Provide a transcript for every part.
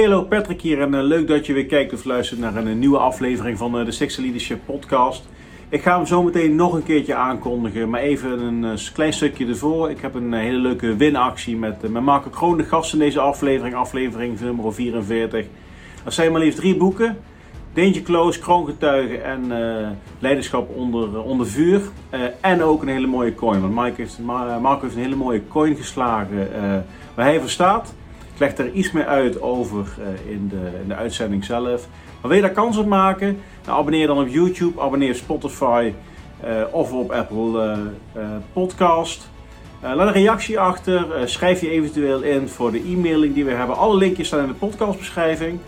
Hallo Patrick hier en eh, leuk dat je weer kijkt of luistert naar een, eh, nieuwe aflevering van eh, de Sixer Leadership podcast. Ik ga hem zo meteen nog een keertje aankondigen, maar even een klein stukje ervoor. Ik heb een hele leuke winactie met, met Marco Kroon, de gast in deze aflevering, aflevering nummer 44. Dat zijn maar liefst drie boeken. Danger Close, Kroongetuigen en Leiderschap onder, onder vuur. En ook een hele mooie coin, want heeft, Ma- Marco heeft een hele mooie coin geslagen waar hij voor staat. Leg er iets meer uit over eh, in, de, in de uitzending zelf. Maar wil je daar kans op maken? Nou, abonneer dan op YouTube, abonneer op Spotify eh, of op Apple eh, Podcast. Laat een reactie achter. schrijf je eventueel in voor de e-mailing die we hebben. Alle linkjes staan in de podcastbeschrijving.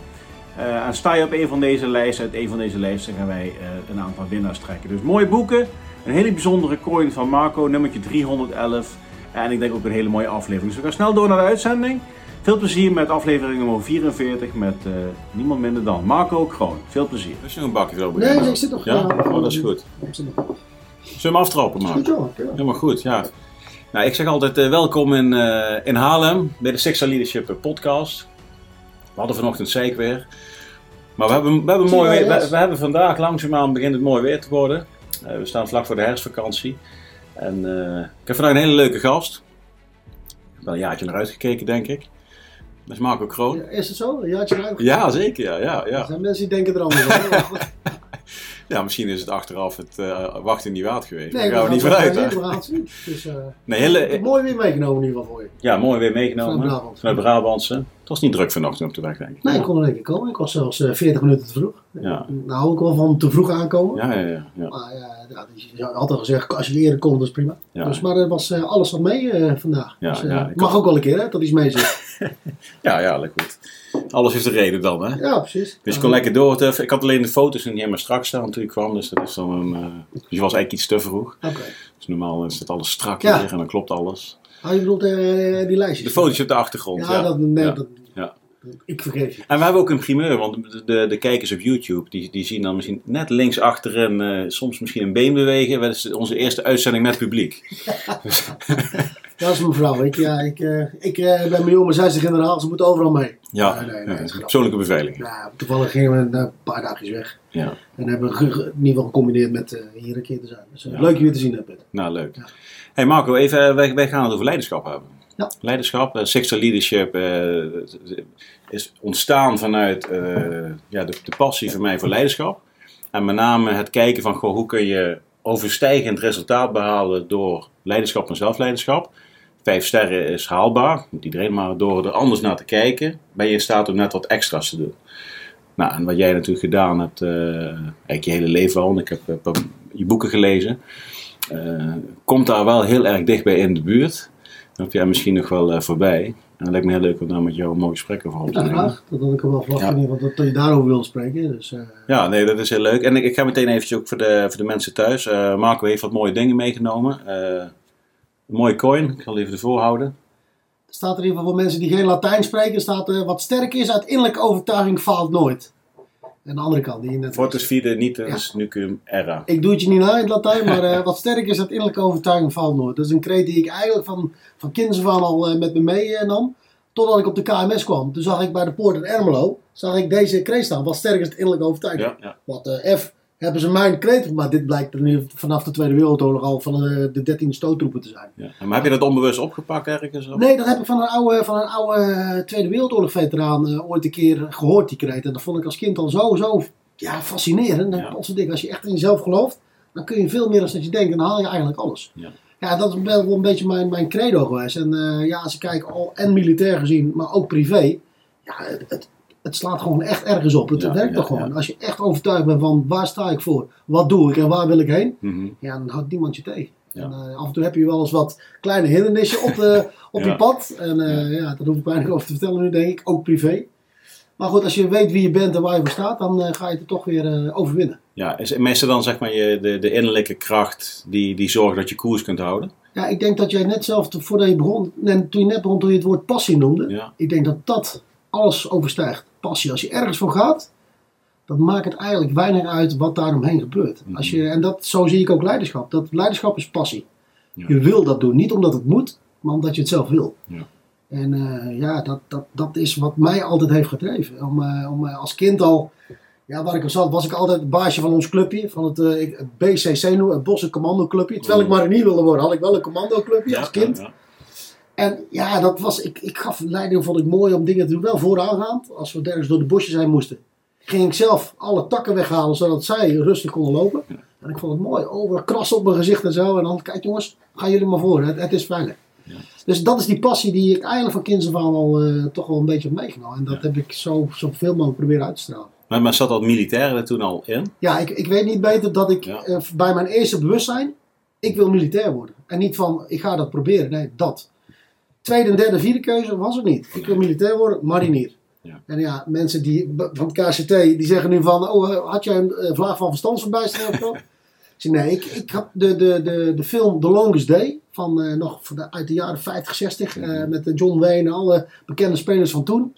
En sta je op een van deze lijsten, uit een van deze lijsten gaan wij een aantal winnaars trekken. Dus mooie boeken. Een hele bijzondere coin van Marco, nummertje 311. En ik denk ook een hele mooie aflevering. Dus we gaan snel door naar de uitzending. Veel plezier met aflevering nummer 44 met eh, niemand minder dan Marco Kroon. Veel plezier. Is je nog een bakje zo Nee, ik zit nog... Ja? eh, Oh, dat is goed. ik zit nog- Zullen we hem aftrappen, Marco? ja. Helemaal goed, ja. Nou, ik zeg altijd eh, welkom in, eh, in Haarlem bij de Sixer Leadership podcast. We hadden vanochtend zeker weer. Maar we hebben, we hebben, mooi weer, we, hebben vandaag langzaamaan begint het mooi weer te worden. Eh, we staan vlak voor de herfstvakantie. En eh, ik heb vandaag een hele leuke gast. Ik heb wel een jaartje naar uitgekeken, denk ik. Dat is Marco Kroon. Ja, Is het zo? Een jaartje eruit? Ja, zeker. Ja, ja, Er ja. zijn mensen die denken er anders over. Ja, misschien is het achteraf het eh, wachten niet waard geweest. Nee, Daar gaan we niet vanuit. het- hè? We gaan het zien. Dus, eh, Nee, hele, mooi weer meegenomen in ieder geval voor je. Ja, mooi weer meegenomen. Vanuit Brabantse. Het was niet druk vanochtend op de weg, denk ik. Nee, ik kon er een keer komen. Ik was zelfs eh, 40 minuten te vroeg. Ja. Nou hou ik wel van te vroeg aankomen. Ja, ja, ja. ja. Maar ja, ja, je had al gezegd, als je eerder komt, dat is prima. Ja. Dus, maar er was eh, alles wat mee eh, vandaag. Ja, dus, eh, ja, mag had- ook wel een keer, hè, dat iets mee zit. Ja, ja, lekker goed. Alles heeft een reden dan, hè? Ja, precies. Dus ik kon lekker door. Ik had alleen de foto's niet helemaal strak staan toen ik kwam. Dus dat is dan een... eh, dus je was eigenlijk iets te vroeg. Oké. Dus normaal is het alles strak hier en dan klopt alles. Je bedoelt eh, die lijstjes? De foto's op de achtergrond, Ja, dat, nee, Ja. dat, Ja. ik vergeef je. En we hebben ook een primeur, want de, de, de kijkers op YouTube, die, die zien dan misschien net links achterin eh, soms misschien een been bewegen. Dat is onze eerste uitzending met publiek. Dat is mijn vrouw. Ik, ja, ik, eh, ik ben mijn jongen, zij is de generaal, ze moet overal mee. Ja, Nee, nee, nee, ja, dat is grappig. persoonlijke beveiliging. Ja, toevallig gingen we een paar dagjes weg. Ja, En hebben we in ieder geval gecombineerd met hier een keer te zijn. Dus Ja. leuk je weer te zien, Peter. nou leuk. Hey Marco, even, eh, wij, wij gaan het over leiderschap hebben. Ja. Leiderschap, uh, Leadership eh, is ontstaan vanuit ja, de, de passie van mij voor leiderschap. En met name het kijken van goh, hoe kun je overstijgend resultaat behalen door leiderschap en zelfleiderschap. Vijf sterren is haalbaar, moet iedereen maar door er anders naar te kijken, ben je in staat om net wat extra's te doen. Nou, en wat jij natuurlijk gedaan hebt, eigenlijk je hele leven al, en ik heb je boeken gelezen, eh, komt daar wel heel erg dichtbij in de buurt. Dan heb jij misschien nog wel eh, voorbij. En het lijkt me heel leuk om daar met jou een mooi gesprek over op te Ja, nemen. graag. Dat had ik er wel verwacht Ja. geval dat, dat je daarover wilde spreken. Dus, eh, Ja, nee, dat is heel leuk. En ik, ik ga meteen eventjes ook voor de, voor de mensen thuis. Marco heeft wat mooie dingen meegenomen. Een mooie coin, ik zal even ervoor houden. er staat er in ieder geval voor mensen die geen Latijn spreken, staat wat sterk is uit innerlijke overtuiging faalt nooit. En de andere kant die je net Fortus vide nitus nucum erra. Ik doe het je niet na in het Latijn, maar eh, wat sterk is uit innerlijke overtuiging faalt nooit. Dat is een kreet die ik eigenlijk van, van al eh, met me meenam. Totdat ik op de KMS kwam. Toen zag ik bij de poort in Ermelo, zag ik deze kreet staan. Wat sterk is uit innerlijke overtuiging. Ja, ja. Wat eh, F hebben ze mijn kreet, maar dit blijkt er nu vanaf de Tweede Wereldoorlog al van eh, de 13e stoottroepen te zijn. ja. Maar heb je dat onbewust opgepakt ergens? Of? Nee, dat heb ik van een oude, van een oude eh, Tweede Wereldoorlog veteraan eh, ooit een keer gehoord, die kreet. En dat vond ik als kind al zo, zo ja, fascinerend. Ja. Ja. Als je echt in jezelf gelooft, dan kun je veel meer dan dat je denkt en dan haal je eigenlijk alles. Ja. Ja, dat is wel een beetje mijn, mijn credo geweest. En ja, als ik kijk, al en militair gezien, maar ook privé, ja, het, het, het slaat gewoon echt ergens op. Het Ja, werkt ja, toch gewoon. ja. Als je echt overtuigd bent van waar sta ik voor, wat doe ik en waar wil ik heen, Mhm. ja, dan houdt niemand je tegen. En, eh, af en toe heb je wel eens wat kleine hindernissen op, de, op je pad. En eh, ja. daar hoef ik weinig over te vertellen nu, denk ik. Ook privé. Maar goed, als je weet wie je bent en waar je voor staat, dan eh, ga je het toch weer overwinnen. Ja, is meestal dan zeg maar je, de, de innerlijke kracht die, die zorgt dat je koers kunt houden? Ja, ik denk dat jij net zelf, voordat je begon, en toen je net begon, toen je het woord passie noemde, ik denk dat dat alles overstijgt. Passie. Als je ergens voor gaat, dan maakt het eigenlijk weinig uit wat daar omheen gebeurt. Mhm. Als je, en dat, zo zie ik ook leiderschap. Dat leiderschap is passie. Ja. Je wil dat doen, niet omdat het moet, maar omdat je het zelf wil. Ja. En eh, ja, dat, dat, dat is wat mij altijd heeft gedreven. Om, eh, om eh, als kind al, ja, waar ik al zat, was ik altijd het baasje van ons clubje. Van het, het BCC het Bosse Commando Clubje. Terwijl ik marinier wilde worden, had ik wel een commando clubje als kind. En ja, dat was, ik, ik gaf leiding, vond ik mooi om dingen te doen. Wel vooraangaand, als we ergens door de bosjes heen moesten. Ging ik zelf alle takken weghalen, zodat zij rustig konden lopen. En ik vond het mooi, over kras op mijn gezicht en zo. En dan, kijk jongens, gaan jullie maar voor, het, het is veilig. Dus dat is die passie die ik eigenlijk van kinds af aan al eh, toch wel een beetje heb meegenomen. En dat heb ik zo, zoveel mogelijk proberen uit te stralen. Maar, maar zat dat militair er toen al in? Ja, ik, ik weet niet beter dat ik eh, bij mijn eerste bewustzijn, ik wil militair worden. En niet van, ik ga dat proberen. Nee, dat. Tweede en derde, vierde keuze was het niet. Ik wil militair worden, marinier. Ja. En ja, mensen die, van het KCT, die zeggen nu van, oh, eh, had jij een eh, vlaag van verstandsverbijstering of zeg, nee, ik, ik had de, de, de, de film The Longest Day, van, eh, nog van de, uit de jaren 50, 60, eh, met John Wayne en alle bekende spelers van toen.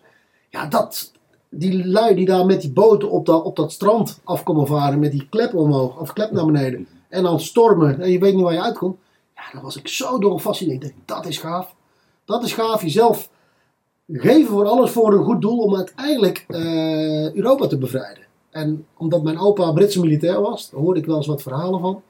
Ja, dat, die lui die daar met die boten op dat, op dat strand afkomen varen, met die klep omhoog, of klep naar beneden, en dan stormen, en je weet niet waar je uitkomt. Ja, daar was ik zo door gefascineerd. Dat is gaaf. Dat is gaaf. Jezelf geven voor alles voor een goed doel om uiteindelijk eh, Europa te bevrijden. En omdat mijn opa Britse militair was, daar hoorde ik wel eens wat verhalen van.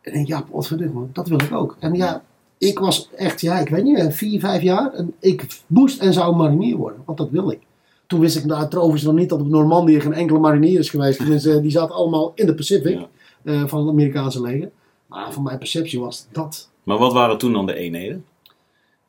En ik denk, ja, potverdikke, dat wil ik ook. En ja, ik was echt, ja, ik weet niet, eh, vier, vijf jaar. En ik moest en zou marinier worden, want dat wil ik. Toen wist ik daar trouwens nog niet dat op Normandië geen enkele marinier is geweest. Tenminste, die zaten allemaal in de Pacific Ja. eh, van het Amerikaanse leger. Maar van mijn perceptie was dat. Maar wat waren toen dan de eenheden?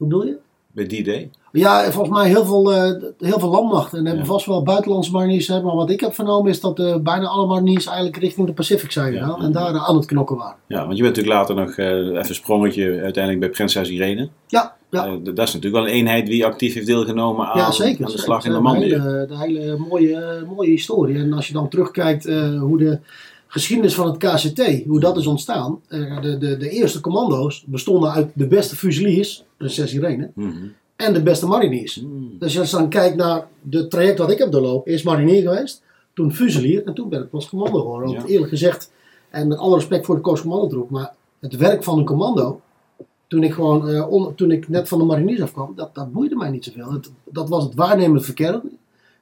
Hoe bedoel je? Bij die day? Ja, volgens mij heel veel, eh, heel veel landmachten. En hebben Ja. vast wel buitenlandse mariniers. Maar wat ik heb vernomen is dat eh, bijna alle mariniers eigenlijk richting de Pacific zijn Ja, gegaan. ja, En ja. daar eh, aan het knokken waren. Ja, want je bent natuurlijk later nog even een sprongetje uiteindelijk bij Prinses Irene. Ja, ja. Dat is natuurlijk wel een eenheid die actief heeft deelgenomen aan, ja, zeker. aan de zeker. slag in Een Normandië. hele, de hele mooie, mooie historie. En als je dan terugkijkt hoe de geschiedenis van het KCT, hoe dat is ontstaan. de, de, de eerste commando's bestonden uit de beste fusiliers, Prinses Irene, Mhm. en de beste mariniers. Mm. Dus als je dan kijkt naar het traject wat ik heb doorlopen, eerst marinier geweest, toen fusilier en toen ben ik pas commando geworden. Want Ja. eerlijk gezegd, en met alle respect voor de Kooscommandotroep, maar het werk van een commando, toen ik, gewoon, eh, on- toen ik net van de mariniers afkwam, dat, dat boeide mij niet zoveel. Het, dat was het waarnemend verkeer.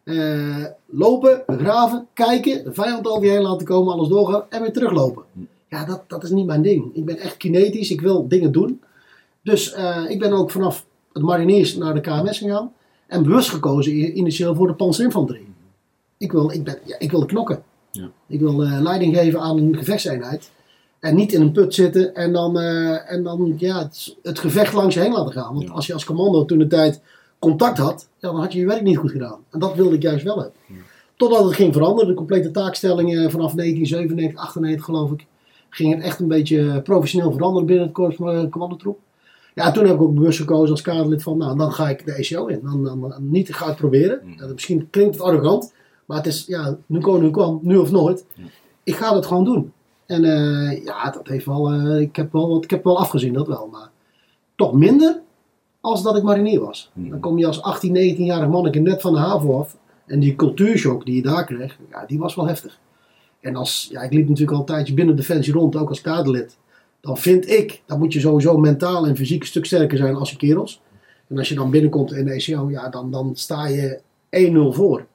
Eh, lopen, graven, kijken, de vijand over je heen laten komen, alles doorgaan en weer teruglopen. Ja, dat, dat is niet mijn ding. Ik ben echt kinetisch, ik wil dingen doen. Dus eh, ik ben ook vanaf het mariniers naar de KMS gegaan. En bewust gekozen initieel voor de panzerinfanterie. Ik wil, ik ben, ja, ik wil knokken. Ja. Ik wil eh, leiding geven aan een gevechtseenheid. En niet in een put zitten en dan, eh, en dan ja, het, het gevecht langs je heen laten gaan. Want Ja. als je als commando toen de tijd contact had, ja, dan had je je werk niet goed gedaan. En dat wilde ik juist wel hebben. Totdat het ging veranderen. De complete taakstelling vanaf 1997, 98 geloof ik. Ging het echt een beetje professioneel veranderen binnen het korps commandotroep. Ja, toen heb ik ook bewust gekozen als kaderlid van, nou, dan ga ik de ECO in. Dan, dan, dan niet, ik ga het proberen. Mm. Ja, misschien klinkt het arrogant, maar het is, ja, nu kon, nu kwam, nu of nooit. Ja. Ik ga het gewoon doen. En eh, ja, dat heeft wel, eh, ik, heb wel wat, ik heb wel afgezien, dat wel. Maar toch minder als dat ik marinier was. Mm. Dan kom je als 18, 19-jarig manneke net van de haven af. En die cultuurshock die je daar kreeg, ja, die was wel heftig. En als, ja, ik liep natuurlijk al een tijdje binnen Defensie rond, ook als kaderlid. Dan vind ik, dan moet je sowieso mentaal en fysiek een stuk sterker zijn als je kerels. En als je dan binnenkomt in de ECO, ja, dan, dan sta je 1-0 voor.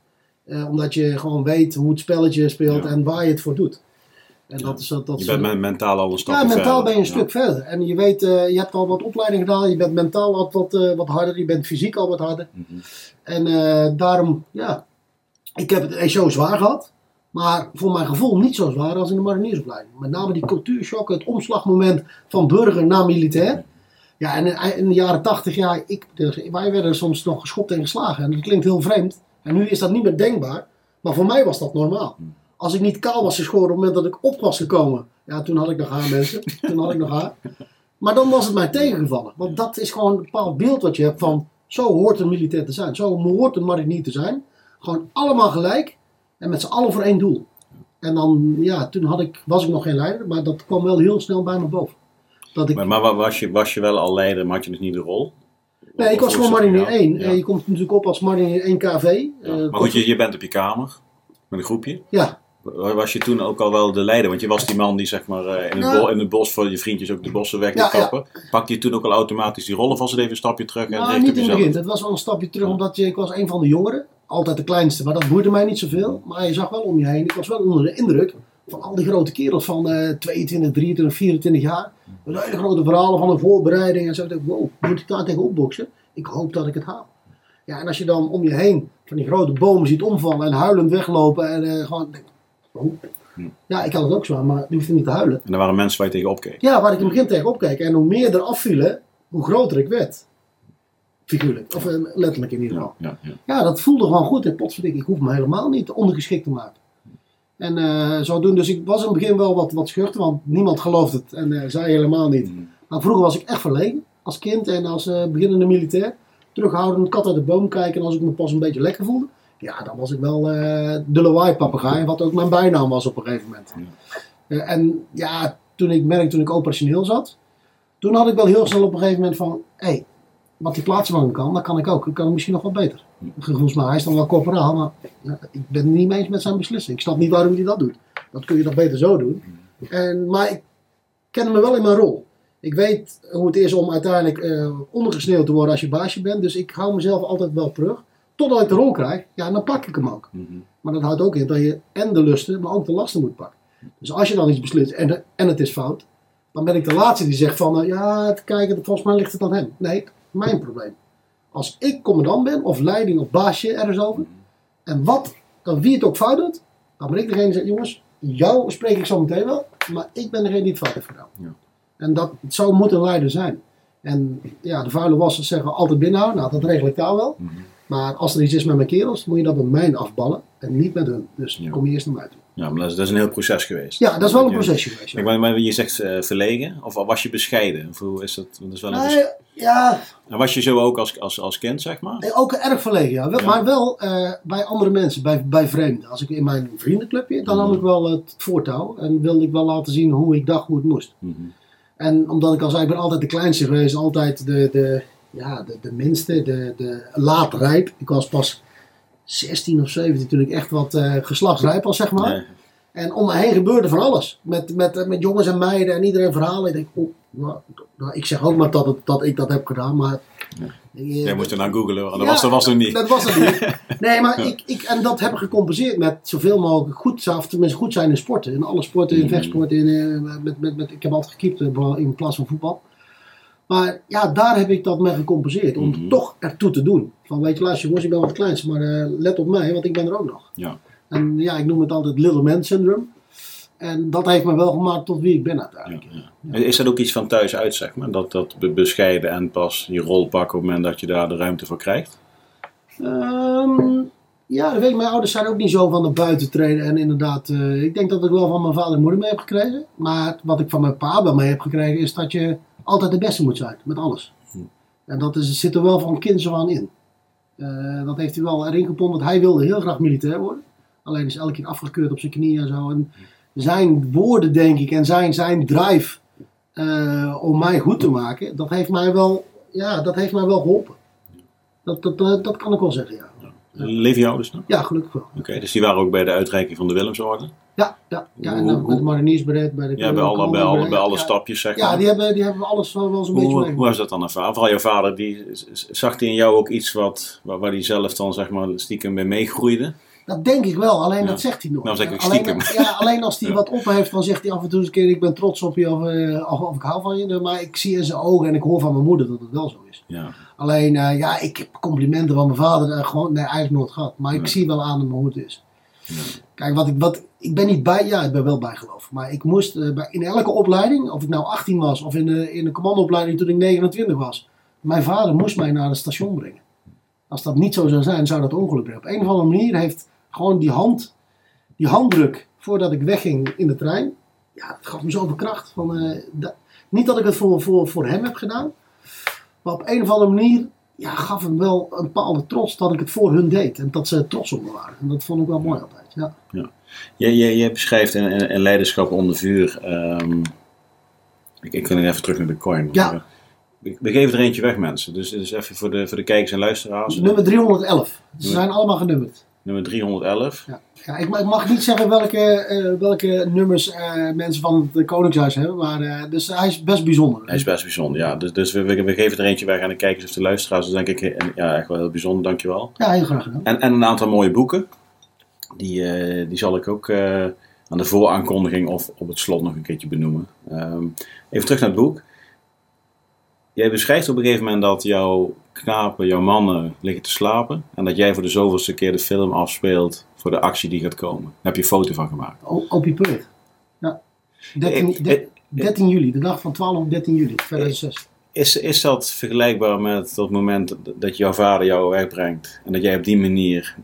Eh, omdat je gewoon weet hoe het spelletje speelt Ja. en waar je het voor doet. En Ja. dat is, dat, dat Je bent men- mentaal al een stap ja, verder. mentaal ben je een Ja. stuk verder. En je weet, eh, je hebt al wat opleiding gedaan, je bent mentaal wat, wat, eh, wat harder, je bent fysiek al wat harder. Mhm. En daarom, ja, ik heb het ECO zwaar gehad. Maar voor mijn gevoel niet zo zwaar als in de mariniersopleiding. Met name die cultuurshock, het omslagmoment van burger naar militair. Ja, en in- de jaren tachtig, ja, ik, dus wij werden soms nog geschopt en geslagen. En dat klinkt heel vreemd. En nu is dat niet meer denkbaar. Maar voor mij was dat normaal. Als ik niet kaal was geschoren op het moment dat ik op was gekomen. Ja, toen had ik nog haar mensen. Toen had ik nog haar. Maar dan was het mij tegengevallen. Want dat is gewoon een bepaald beeld wat je hebt van... Zo hoort een militair te zijn. Zo hoort een marinier te zijn. Gewoon allemaal gelijk. En met z'n allen voor één doel. En dan, ja, toen had ik, was ik nog geen leider. Maar dat kwam wel heel snel bij me boven. Dat ik, Maar, maar wa- was, je, was je wel al leider, maar had je dus niet de rol? nee, ik Of- was of gewoon was het- marinier ja, 1. ja. En je komt natuurlijk op als marinier 1 KV. Ja. Eh, Maar goed, je, je bent op je kamer met een groepje. Ja, Was je toen ook al wel de leider? Want je was die man die zeg maar eh, in het, Nou. in het bos voor je vriendjes ook de bossen weg Ja, te kappen. Pakte je toen ook al automatisch die rollen vast even een stapje terug en Nou, niet in het begin. Het was wel een stapje terug, omdat je, ik was een van de jongeren. Altijd de kleinste, maar dat boeide mij niet zoveel. Maar je zag wel om je heen. Ik was wel onder de indruk van al die grote kerels van eh 22, 23, 24 jaar. Met hele grote verhalen van een voorbereiding. En zo. Ik dacht, wow, moet ik daar tegen opboksen? Ik hoop dat ik het haal. Ja, en als je dan om je heen van die grote bomen ziet omvallen en huilend weglopen. En eh, gewoon, denk, oh. Ja, ik had het ook zwaar, maar die hoefde niet te huilen. En er waren mensen waar je tegen opkeek. Ja, waar ik in het begin tegen opkeek. En hoe meer er afvielen, hoe groter ik werd. Figuurlijk. Of eh, letterlijk in ieder geval. Ja, ja, ja. Ja, dat voelde gewoon goed. En potverdik, ik hoef me helemaal niet ondergeschikt te maken. En eh zo doen. Dus ik was in het begin wel wat, wat schuchter, want niemand geloofde het. En eh, zij helemaal niet. Mm. Maar vroeger was ik echt verlegen. Als kind en als beginnende militair. Terughoudend, kat uit de boom kijken. En als ik me pas een beetje lekker voelde. Ja, dan was ik wel de lawaai-papegaai. Wat ook mijn bijnaam was op een gegeven moment. En ja, toen ik merkte, toen ik operationeel zat. Toen had ik wel heel snel op een gegeven moment van... Hey, wat die plaatsvervanging kan, dat kan ik ook. Ik kan misschien nog wel beter. Volgens mij, hij is dan wel corporaal, maar ja, ik ben het niet mee eens met zijn beslissing. Ik snap niet waarom hij dat doet. Dat kun je toch beter zo doen. En, maar ik ken me wel in mijn rol. Ik weet hoe het is om uiteindelijk eh, ondergesneeuwd te worden als je baasje bent. Dus ik hou mezelf altijd wel terug. Totdat ik de rol krijg, ja, dan pak ik hem ook. Mhm. Maar dat houdt ook in dat je en de lusten, maar ook de lasten moet pakken. Dus als je dan iets beslist en, en het is fout, dan ben ik de laatste die zegt van, eh, ja, het kijken, volgens mij ligt het aan hem. Nee, mijn probleem. Als ik commandant ben, of leiding of baasje ergens over, en wat, dan wie het ook fout doet, dan ben ik degene die zegt, jongens, jou spreek ik zo meteen wel, maar ik ben degene die het fout heeft gedaan. Ja. En dat, zo moet een leider zijn. En ja, de vuile wassen zeggen altijd binnenhouden, nou dat regel ik daar wel. Mhm. Maar als er iets is met mijn kerels, moet je dat bij mij afballen en niet met hun. Dus Ja. kom je eerst naar mij toe. Ja, maar dat is, dat is een heel proces geweest. Ja, dat is wel een Ja. procesje geweest. ja. Ik ben, maar je zegt eh, verlegen, of was je bescheiden? Of hoe is dat? dat is wel een Nee, ja, En was je zo ook als, als, als kind, zeg maar? nee, ook erg verlegen. Ja. Maar wel eh, bij andere mensen, bij, bij vreemden. Als ik in mijn vriendenclubje, dan Mhm. nam ik wel het voortouw. En wilde ik wel laten zien hoe ik dacht, hoe het moest. Mhm. En omdat ik al zei, ik ben altijd de kleinste geweest. Altijd de, de, ja, de, de minste, de, de laat rijp. Ik was pas 16 of 17 toen ik echt wat eh, geslachtsrijp was, zeg maar. Nee. En om me heen gebeurde van alles. Met, met, met jongens en meiden en iedereen verhalen. Ik denk, oh, nou, nou, ik zeg ook maar dat, het, dat ik dat heb gedaan, maar... Eh, Jij moest er naar googlen, want dat Ja, was, dat was er niet. Dat was het niet. Nee, maar ik, ik, en dat heb ik gecompenseerd met zoveel mogelijk goed zijn, of tenminste goed zijn in sporten. In alle sporten, in Mhm. vechtsporten, in, eh, met, met, met, ik heb altijd gekiept eh, in plaats van voetbal. Maar ja, daar heb ik dat mee gecompenseerd. Om Mhm. toch ertoe te doen. Van weet je, luister jongens, ik ben wat kleinst, maar eh, let op mij, want ik ben er ook nog. Ja. En ja, ik noem het altijd little man syndrome. En dat heeft me wel gemaakt tot wie ik ben Ja, uiteindelijk. ja. Is dat ook iets van thuis uit, zeg maar? Dat, dat be- bescheiden en pas je rol pakken op het moment dat je daar de ruimte voor krijgt? Ehm, ja, dat weet ik. Mijn ouders zijn ook niet zo van naar buiten treden. En inderdaad, eh, ik denk dat ik wel van mijn vader en moeder mee heb gekregen. Maar wat ik van mijn pa wel mee heb gekregen, is dat je altijd de beste moet zijn. Met alles. Hm. En dat is, zit er wel van kinds aan in. Eh, dat heeft hij wel erin gepompt, want hij wilde heel graag militair worden. Alleen is elke keer afgekeurd op zijn knieën en zo. En zijn woorden, denk ik, en zijn, zijn drive eh, om mij goed te maken, dat heeft mij wel, ja, dat heeft mij wel geholpen. Dat, dat, dat, dat kan ik wel zeggen, ja. Leven je ouders nog? Ja, gelukkig wel. Oké, dus die waren ook bij de uitreiking van de Willemsorde? Ja, ja, ja en dan hoe- de mariniersberet, bij de Ja, bij alle, bij alle, bij alle ja, stapjes, zeg Ja, maar. die hebben, die hebben alles wel, wel zo'n beetje Hoe, mee. hoe was dat dan ervaren? Vooral jouw vader, die, zag hij in jou ook iets wat, waar, waar hij zelf dan zeg maar stiekem mee meegroeide? Dat denk ik wel, alleen Ja. dat zegt hij nog. Nou, zeg ik alleen, stiekem. ja, alleen als hij Ja. wat op heeft, dan zegt hij af en toe eens een keer: Ik ben trots op je of, eh, of, of ik hou van je. Maar ik zie in zijn ogen en ik hoor van mijn moeder dat het wel zo is. Ja. Alleen, eh, ja, ik heb complimenten van mijn vader eh, gewoon, nee, eigenlijk nooit gehad. Maar ik Ja. zie wel aan hem hoe het is. Kijk, wat ik, wat, ik ben niet bij, ja, ik ben wel bijgeloof. Maar ik moest eh, bij, in elke opleiding, of ik nou 18 was of in de, in de commandoopleiding toen ik 29 was. Mijn vader moest mij naar het station brengen. Als dat niet zo zou zijn, zou dat ongeluk brengen. Op een of andere manier heeft gewoon die hand, die handdruk voordat ik wegging in de trein. Ja, het gaf me zoveel kracht. Van, eh, dat- niet dat ik het voor, voor, voor hem heb gedaan. Maar op een of andere manier ja, gaf hem wel een bepaalde trots dat ik het voor hun deed. En dat ze trots op me waren. En dat vond ik wel mooi altijd. Ja. Jij, jij, jij beschrijft in, in Leiderschap onder vuur. ehm, ik, ik kan even terug naar de coin. Ja. We, we geven er eentje weg, mensen. Dus, dus even voor de, voor de kijkers en luisteraars. Nummer 311. Ze Ja. zijn allemaal genummerd. Nummer 311. Ja, ja ik, ik mag niet zeggen welke, eh, welke nummers eh, mensen van het Koningshuis hebben, maar eh, dus hij is best bijzonder. Hij is best bijzonder, ja. Dus, dus we, we, we geven er eentje weg aan de kijkers of de luisteraars. Dus denk ik, eh, ja, echt wel heel bijzonder, dankjewel. Ja, heel graag gedaan. En, en een aantal mooie boeken. Die, die zal ik ook aan de vooraankondiging of op het slot nog een keertje benoemen. Ehm, even terug naar het boek. Jij beschrijft op een gegeven moment dat jouw knapen, jouw mannen liggen te slapen. En dat jij voor de zoveelste keer de film afspeelt voor de actie die gaat komen. Daar heb je een foto van gemaakt. O- Opie Put. Ja. 13, Ik- de- ik- 13 juli, de dag van 12 op 13 juli 2006. Is, is dat vergelijkbaar met dat moment dat jouw vader jou wegbrengt? En dat jij op die manier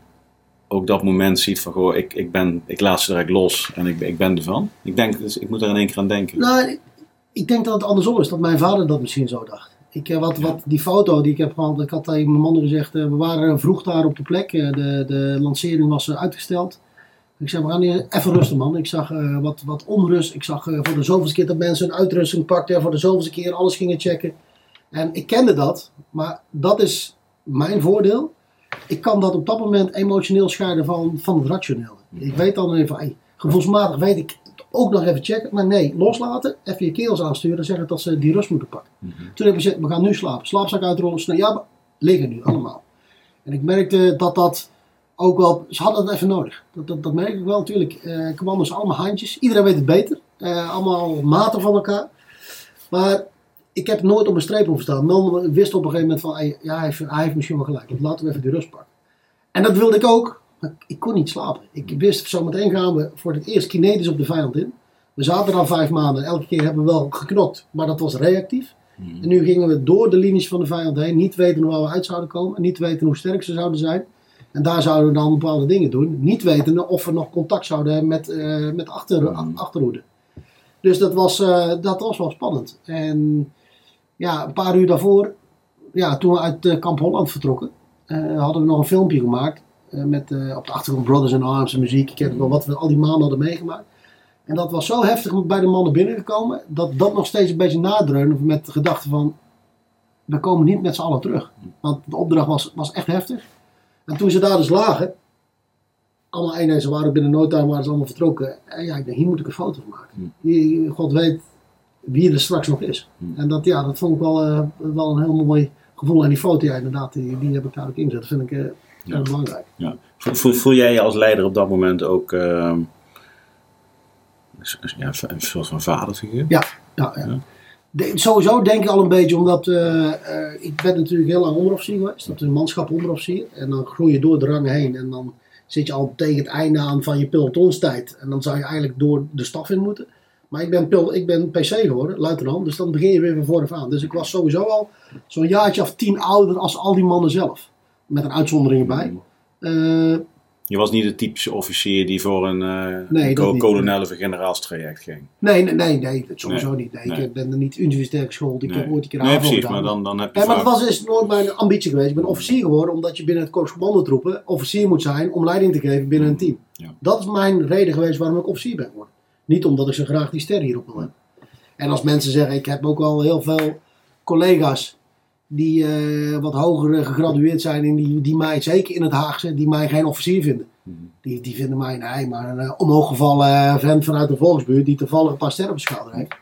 ook dat moment ziet van, goh, ik, ik, ben, ik laat ze direct los en ik, ik ben ervan? Ik denk, dus ik moet er in één keer aan denken. Nou, ik, denk dat het andersom is, dat mijn vader dat misschien zo dacht. Ik, eh, wat, wat, die foto die ik heb gehad, ik had tegen mijn man gezegd, eh, we waren vroeg daar op de plek, eh, de, de lancering was eh, uitgesteld. Ik zei, we gaan hier even rusten man. Ik zag eh, wat, wat onrust, ik zag eh, voor de zoveelste keer dat mensen een uitrusting pakten, voor de zoveelste keer alles gingen checken. En ik kende dat, maar dat is mijn voordeel. Ik kan dat op dat moment emotioneel scheiden van, van het rationele. Ik weet dan even, hey, gevoelsmatig weet ik ook nog even checken. Maar nee, loslaten, even je keels aansturen en zeggen dat ze die rust moeten pakken. Mhm. Toen heb ik gezegd, we gaan nu slapen. Slaapzak uitrollen, snel. Ja, liggen nu allemaal. En ik merkte dat dat ook wel, ze hadden het even nodig. Dat, dat, dat merk ik wel natuurlijk. Eh commando's allemaal handjes. Iedereen weet het beter. Eh, allemaal maten van elkaar. Maar ik heb nooit op een streep hoeven staan. Man wist op een gegeven moment van, hey, ja, hij heeft, hij heeft misschien wel gelijk. Laten we even die rust pakken. En dat wilde ik ook. Maar ik kon niet slapen. Ik wist, zo meteen gaan we voor het eerst kinetisch op de vijand in. We zaten er al vijf maanden. Elke keer hebben we wel geknokt, maar dat was reactief. En nu gingen we door de linies van de vijand heen. Niet weten waar we uit zouden komen. Niet weten hoe sterk ze zouden zijn. En daar zouden we dan bepaalde dingen doen. Niet weten of we nog contact zouden hebben met, eh met achter, Mhm. achterhoede. Dus dat was, eh, dat was wel spannend. En ja, een paar uur daarvoor, ja, toen we uit eh, Kamp Holland vertrokken, hadden we nog een filmpje gemaakt. Eh, met eh, op de achtergrond Brothers in Arms en muziek. Ik heb wel wat we al die maanden hadden meegemaakt. En dat was zo heftig bij de mannen binnengekomen, dat dat nog steeds een beetje nadreunde met de gedachte van, we komen niet met z'n allen terug. Want de opdracht was, was echt heftig. En toen ze daar dus lagen, allemaal eenheden, ze waren binnen no time waren ze allemaal vertrokken. En ja, ik denk, hier moet ik een foto van maken. Hier- God weet wie er straks nog is. Hmm. En dat, ja, dat vond ik wel, eh, wel een heel mooi gevoel. En die foto, ja, inderdaad, die, die heb ik daar ook ingezet. Dat vind ik Ja. belangrijk. Ja. Voel, voel, jij je als leider op dat moment ook ehm, ja, een soort van vaderfiguur? Ja, ja, ja. Ja. De- sowieso denk ik al een beetje, omdat eh, eh, ik ben natuurlijk heel lang onderofficier geweest. Dat is een manschap onderofficier. En dan groei je door de rangen heen. En dan zit je al tegen het einde aan van je pelotonstijd. En dan zou je eigenlijk door de staf in moeten. Maar ik ben, pil, ik ben PC geworden, luitenant. Dus dan begin je weer van vooraf aan. Dus ik was sowieso al zo'n jaartje of tien ouder als al die mannen zelf. Met een uitzondering erbij. Eh, Je was niet de typische officier die voor een eh Nee, ko- niet. kolonel of een generaalstraject ging. nee, nee, nee, nee, dat sowieso Nee, niet. Nee. Ik ben er niet universitair geschoold. Ik heb ooit een keer Nee, precies, gedaan. maar dan, dan heb je Ja, maar dat was is nooit mijn ambitie geweest. Ik ben officier geworden omdat je binnen het korps commandotroepen officier moet zijn om leiding te geven binnen een team. Ja. Dat is mijn reden geweest waarom ik officier ben geworden. Niet omdat ik zo graag die ster hierop wil hebben. En als mensen zeggen, ik heb ook wel heel veel collega's die eh, wat hoger eh, gegradueerd zijn en die, die mij, zeker in het Haagse, die mij geen officier vinden. Mhm. Die, die vinden mij, nee, maar een eh, omhooggevallen vent vanuit de volksbuurt die toevallig een paar sterren op schouder heeft.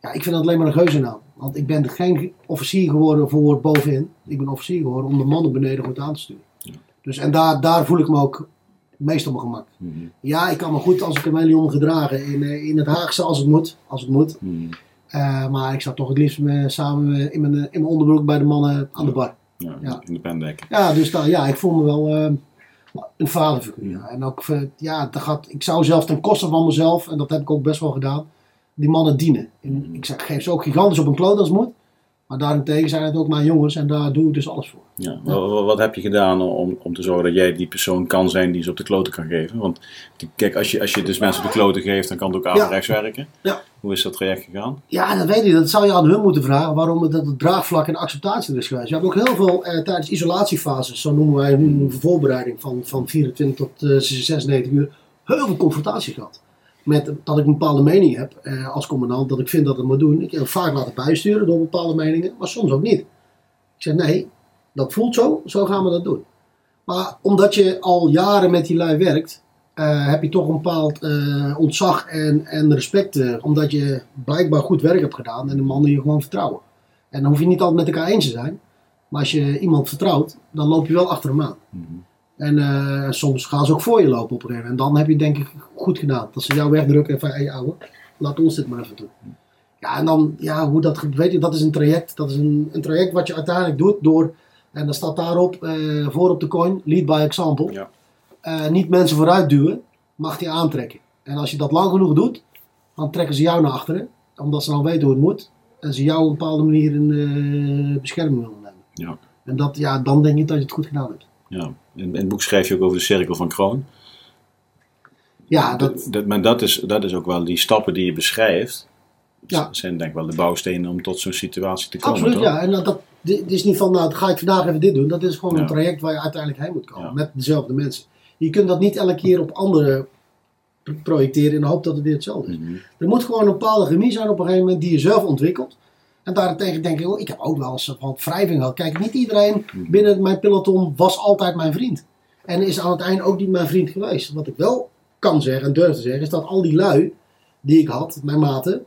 Ja, ik vind dat alleen maar een geuzennaam. Want ik ben geen officier geworden voor bovenin. Ik ben officier geworden om de mannen beneden goed aan te sturen. Ja. Dus, en daar, daar voel ik me ook meest op mijn gemak. Mhm. Ja, ik kan me goed als ik een million gedragen in, in het Haagse als het moet. Als het moet. Mhm. Eh, maar ik zou toch het liefst me, samen eh, in mijn, eh, in mijn onderbroek bij de mannen aan de bar. Ja, Ja. in de pen dekken. Ja, dus dan, ja, ik voel me wel eh, een vaderfiguur. Ja. En ook, eh, ja, dat gaat, ik zou zelf ten koste van mezelf, en dat heb ik ook best wel gedaan, die mannen dienen. En ik zeg, geef ze ook gigantisch op een kloot als het moet. Maar daarentegen zijn het ook mijn jongens en daar doe ik dus alles voor. Ja. Wat, wat- wat heb je gedaan om, om te zorgen dat jij die persoon kan zijn die ze op de kloten kan geven? Want kijk, als je, als je dus mensen op de kloten geeft, dan kan het ook Ja. averechts werken. Ja. Hoe is dat traject gegaan? Ja, dat weet ik. Dat zou je aan hun moeten vragen. Waarom het, dat het draagvlak en acceptatie is geweest. We hebben ook heel veel eh, tijdens isolatiefases, zo noemen wij nu een voorbereiding van, van 24 tot eh, 96 uur, heel veel confrontaties gehad. Met dat ik een bepaalde mening heb eh, als commandant, dat ik vind dat het moet doen. Ik heb vaak laten bijsturen door bepaalde meningen, maar soms ook niet. Ik zeg nee, dat voelt zo, zo gaan we dat doen. Maar omdat je al jaren met die lui werkt, eh, heb je toch een bepaald eh, ontzag en, en respect. eh, omdat je blijkbaar goed werk hebt gedaan en de mannen je gewoon vertrouwen. En dan hoef je niet altijd met elkaar eens te zijn. Maar als je iemand vertrouwt, dan loop je wel achter hem aan. Mhm. En soms gaan ze ook voor je lopen op een. En dan heb je denk ik goed gedaan. Dat ze jou wegdrukken en van, hé ouwe, laat ons dit maar even doen. Ja, en dan, ja, hoe dat, weet je, dat is een traject. Dat is een, een traject wat je uiteindelijk doet door, en dan staat daarop, voor op de coin, lead by example. Ja. Eh, niet mensen vooruit duwen, mag die aantrekken. En als je dat lang genoeg doet, dan trekken ze jou naar achteren. Omdat ze dan weten hoe het moet. En ze jou op een bepaalde manier in eh, bescherming willen nemen. Ja. En dat, ja, dan denk ik dat je het goed gedaan hebt. Ja. In, in het boek schrijf je ook over de cirkel van Kroon. Ja, dat, Dat, maar dat is, dat is ook wel die stappen die je beschrijft. Ja. zijn denk ik wel de bouwstenen om tot zo'n situatie te komen. Absoluut, toch? ja. En dat, dat, dit is niet van, nou, ga ik vandaag even dit doen. Dat is gewoon Ja. een traject waar je uiteindelijk heen moet komen. Ja. Met dezelfde mensen. Je kunt dat niet elke keer op anderen pro- projecteren in de hoop dat het weer hetzelfde is. Mhm. Er moet gewoon een bepaalde chemie zijn op een gegeven moment die je zelf ontwikkelt. En daartegen denk ik, oh, ik heb ook wel eens van wrijving gehad. Kijk, niet iedereen Mhm. binnen mijn peloton was altijd mijn vriend. En is aan het eind ook niet mijn vriend geweest. Wat ik wel kan zeggen en durf te zeggen, is dat al die lui die ik had, mijn maten,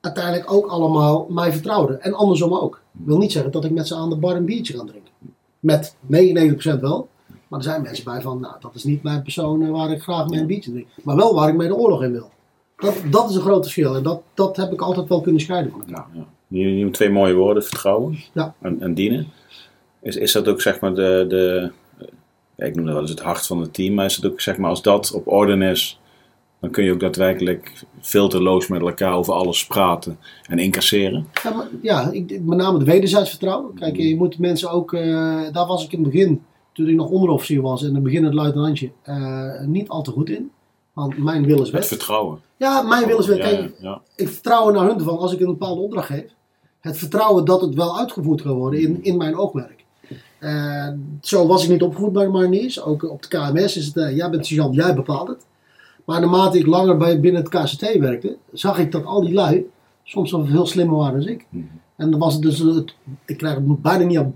uiteindelijk ook allemaal mij vertrouwden. En andersom ook. Ik wil niet zeggen dat ik met ze aan de bar een biertje ga drinken. Met 99% wel. Maar er zijn mensen bij van, nou, dat is niet mijn persoon eh, waar ik graag mee drink. Maar wel waar ik mee de oorlog in wil. Dat, dat is een groot verschil. En dat, dat heb ik altijd wel kunnen scheiden van elkaar. Ja, ja. Je, noemt twee mooie woorden, vertrouwen Ja. en, en dienen. Is, is dat ook zeg maar de, de ik noem dat wel eens het hart van het team, maar is het ook zeg maar als dat op orde is, dan kun je ook daadwerkelijk filterloos met elkaar over alles praten en incasseren. Ja, maar, ja ik, met name de wederzijds vertrouwen. Kijk, je moet mensen ook, eh, daar was ik in het begin, toen ik nog onderofficier was en in het begin het luitenantje, eh, niet al te goed in. Want mijn wil is Het wet. vertrouwen. Ja, mijn wil is wet. Ja, Kijk, ja, ik vertrouw er naar hun van als ik een bepaalde opdracht geef. Het vertrouwen dat het wel uitgevoerd kan worden in, in mijn oogmerk. Eh, zo was ik niet opgevoed bij de mariniers. Ook op de KMS is het, eh, jij bent sergeant, jij bepaalt het. Maar naarmate ik langer bij, binnen het KCT werkte, zag ik dat al die lui soms wel veel slimmer waren dan ik. Mhm. En dan was het dus, het, ik krijg het bijna niet aan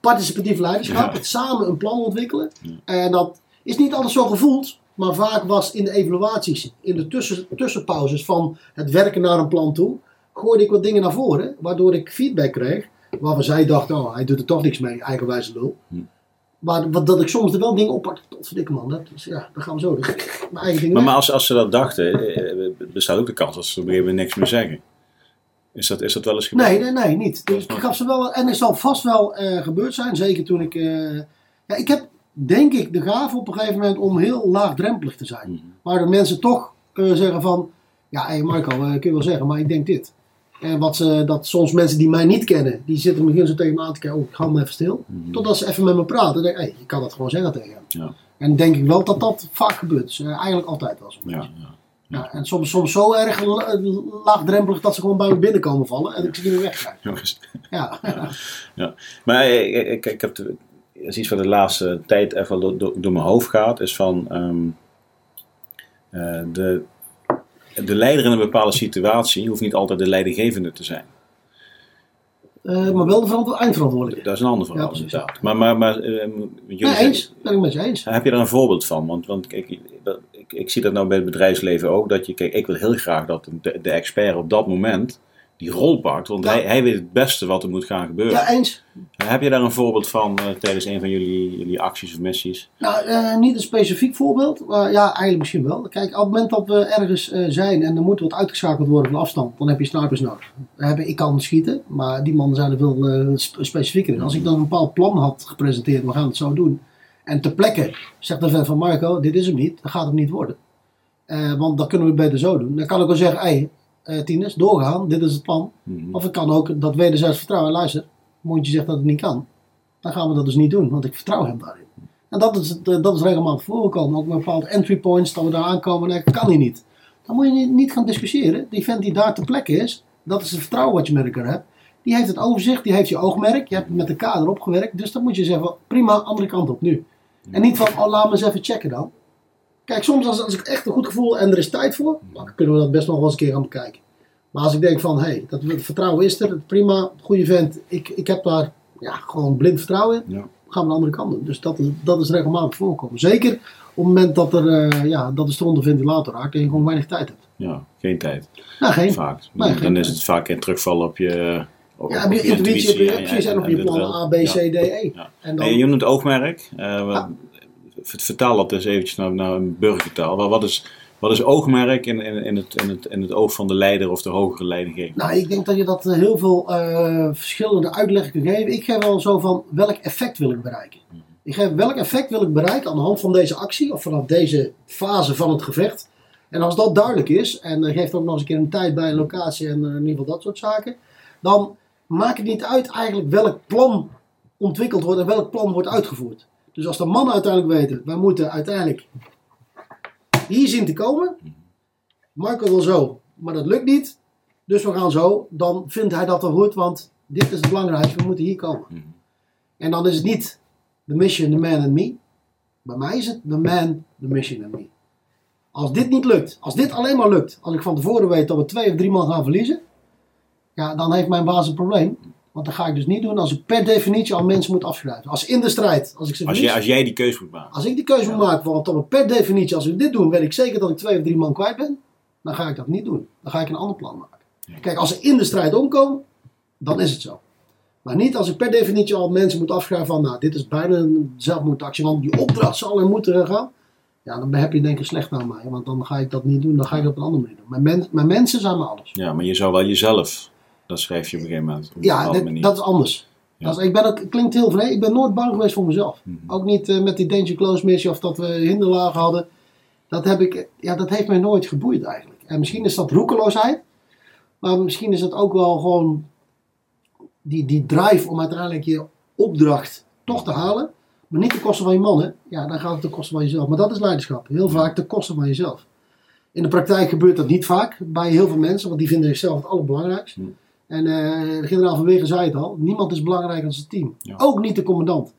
participatief leiderschap. Het samen een plan ontwikkelen. En dat is niet altijd zo gevoeld. Maar vaak was in de evaluaties, in de tussen, tussenpauzes van het werken naar een plan toe, gooide ik wat dingen naar voren. Waardoor ik feedback kreeg. Waarvan zij dachten, oh hij doet er toch niks mee, eigenwijze lul. Maar wat, dat ik soms er wel dingen oppakte. Tot verdikke man, dat, is- ja, dat gaan we zo. Dus mijn eigen dingen Maar, maar als, als ze dat dachten, eh, eh, bestaat ook de kans dat ze op een gegeven moment niks meer zeggen. Is dat, is dat wel eens gebeurd? Nee, nee, nee, niet. Dus ik gaf ze wel, en het zal vast wel eh, gebeurd zijn. Zeker toen ik. eh, ja, ik heb denk ik de gave op een gegeven moment om heel laagdrempelig te zijn. Mhm. Waardoor mensen toch kunnen zeggen van. Ja, hé Marco, eh, kun je wel zeggen, maar ik denk dit. En wat ze, dat soms mensen die mij niet kennen, die zitten misschien zo tegen me aan te kijken. Oh, ik hou me even stil. Mhm. Totdat ze even met me praten. Dan denk ik, hé, je kan dat gewoon zeggen tegen hem. Ja. En denk ik wel dat dat vaak gebeurt. Dus, eigenlijk altijd wel zo. Ja, ja. Ja, en soms, soms zo erg la- laagdrempelig dat ze gewoon bij me binnenkomen vallen. En ik ze niet meer wegkrijg. Jongens. Ja. Maar eh, ik, ik, ik heb de, is iets wat de laatste tijd even door, door, door mijn hoofd gaat, is van ehm, eh, de, de leider in een bepaalde situatie hoeft niet altijd de leidinggevende te zijn. Eh, maar wel de verantwo- eindverantwoordelijke. Dat is een ander verhaal Ja, inderdaad. Maar, maar, maar eh, jullie zijn- eens. Ben ik met je eens. heb je daar een voorbeeld van? Want, want kijk, dat- ik, ik zie dat nou bij het bedrijfsleven ook. Dat je, kijk, ik wil heel graag dat de, de expert op dat moment die rol pakt. Want Ja. hij, hij weet het beste wat er moet gaan gebeuren. Ja, eens. Heb je daar een voorbeeld van eh, tijdens een van jullie, jullie acties of missies? Nou, eh, niet een specifiek voorbeeld, maar ja, eigenlijk misschien wel. Kijk, op het moment dat we ergens eh, zijn en er moet wat uitgeschakeld worden van afstand, dan heb je snipers nodig. Hebben, ik kan schieten, maar die mannen zijn er veel sp- specifieker in. Als ik dan een bepaald plan had gepresenteerd, we gaan het zo doen. En ter plekke zegt de vent van Marco, dit is hem niet, dat gaat hem niet worden. Want dan kunnen we beter zo doen. Dan kan ik wel zeggen, hey, eh, tieners, doorgaan, dit is het plan. Mhm. Of ik kan ook dat wederzijds vertrouwen. Luister, Mondje zegt dat het niet kan. Dan gaan we dat dus niet doen, want ik vertrouw hem daarin. En dat is, het, eh, dat is regelmatig voorgekomen. Ook met bepaalde entry points, dat we daar aankomen en dat kan hij niet. Dan moet je niet- gaan discussiëren. Die vent die daar ter plekke is, dat is het vertrouwen wat je met elkaar hebt. Die heeft het overzicht, die heeft je oogmerk. Je hebt met elkaar erop gewerkt. Dus dan moet je zeggen, prima, andere kant op nu. En niet van, oh laat me eens even checken dan. Kijk, soms als, als ik echt een goed gevoel en er is tijd voor, dan kunnen we dat best nog wel eens een keer gaan bekijken. Maar als ik denk van, hé, hey, dat vertrouwen is er, prima, goede vent, ik, ik heb daar ja, gewoon blind vertrouwen in. Ja. gaan we de andere kant doen. Dus dat is, dat is regelmatig voorkomen. Zeker op het moment dat, er, eh, ja, dat de stront de ventilator raakt en je gewoon weinig tijd hebt. Ja, geen tijd. Nou, geen. Vaak. Nee, dan geen is tijd. het vaak een terugval op je. Op, Ja, op je intuïtie, heb je precies en op en je plan. A, B, C. D, E. En dan, Nee, je noemt oogmerk. Eh, Vertaal dat dus eventjes naar, naar een burgertaal. Wat, wat, is, wat is oogmerk in, in, in, het, in, het, in het oog van de leider of de hogere leidinggever? Nou, ik denk dat je dat eh, heel veel eh, verschillende uitleggen kunt geven. Ik geef wel zo van welk effect wil ik bereiken. Ik geef welk effect wil ik bereiken aan de hand van deze actie of vanaf deze fase van het gevecht. En als dat duidelijk is, en uh, geeft ook nog eens een keer een tijd bij een locatie en in ieder geval dat soort zaken, dan maakt het niet uit eigenlijk welk plan ontwikkeld wordt en welk plan wordt uitgevoerd. Dus als de mannen uiteindelijk weten, wij moeten uiteindelijk hier zien te komen. Marco wil zo, maar dat lukt niet. Dus we gaan zo. Dan vindt hij dat wel goed, want dit is het belangrijkste. We moeten hier komen. Mhm. En dan is het niet the mission, the man and me. Bij mij is het the man, the mission and me. Als dit niet lukt, als dit alleen maar lukt, als ik van tevoren weet dat we twee of drie man gaan verliezen, ja, dan heeft mijn baas een probleem. Want dat ga ik dus niet doen als ik per definitie al mensen moet afschrijven. Als in de strijd, als ik ze Als, verlies, jij, als jij die keuze moet maken. als ik die keuze moet maken, want dan per definitie, als we dit doen, weet ik zeker dat ik twee of drie man kwijt ben, dan ga ik dat niet doen. Dan ga ik een ander plan maken. Kijk, als ze in de strijd omkomen, dan is het zo. Maar niet als ik per definitie al mensen moet afschrijven van, nou, dit is bijna een zelfmoordactie, want die opdracht zal er moeten gaan. Ja, dan heb je denk ik slecht aan mij, want dan ga ik dat niet doen, dan ga ik dat op een andere manier doen. Mijn, men, mijn mensen zijn me alles. Ja, maar je zou wel jezelf, dat schrijf je op een gegeven moment. Op Ja, dit- dat is anders. Ja. Dat is- ik ben ook, het klinkt heel vreemd, ik ben nooit bang geweest voor mezelf. Mhm. Ook niet eh, met die Danger Close missie of dat we hinderlagen hadden. Dat, heb ik, ja, dat heeft mij nooit geboeid eigenlijk. En misschien is dat roekeloosheid. Maar misschien is het ook wel gewoon die, die drive om uiteindelijk je opdracht toch te halen. Maar niet ten koste van je mannen. Ja, dan gaat het ten koste van jezelf. Maar dat is leiderschap. Heel vaak ten koste van jezelf. In de praktijk gebeurt dat niet vaak bij heel veel mensen. Want die vinden zichzelf het allerbelangrijkste. En de generaal van Wegen zei het al. Niemand is belangrijker dan zijn team. Ja. Ook niet de commandant.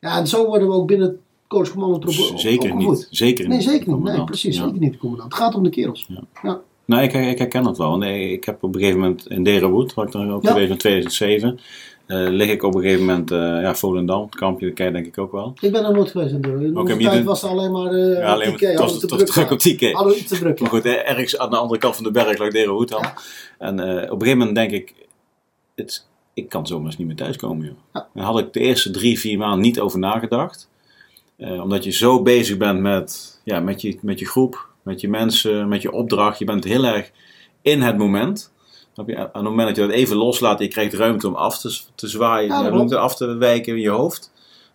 Ja, en zo worden we ook binnen het Coach Commando Zeker niet. Zeker Nee, niet. zeker niet. Nee, precies. Ja. Zeker niet de commandant. Het gaat om de kerels. Nou, ik, ik herken het wel. Nee, ik heb op een gegeven moment in Derenwood, waar ik dan ook Ja. geweest in 2007, eh lig ik op een gegeven moment, eh ja, Volendam, het kampje, dat ken je denk ik ook wel. Ik ben er nooit geweest in de In tijd doet- was alleen maar eh ja, alleen TK. maar tot, tot druk op Hadden iets te druk. Maar goed, eh, ergens aan de andere kant van de berg lag Derenwood al. Ja. En eh, op een gegeven moment denk ik, het, ik kan zomaar eens niet meer thuiskomen. Joh. Ja. Daar had ik de eerste drie, vier maanden niet over nagedacht. Eh, omdat je zo bezig bent met, ja, met, je, met je groep, met je mensen, met je opdracht. Je bent heel erg in het moment. Je? Aan het moment dat je dat even loslaat, je krijgt ruimte om af te, te zwaaien, Ja, af te wijken in je hoofd.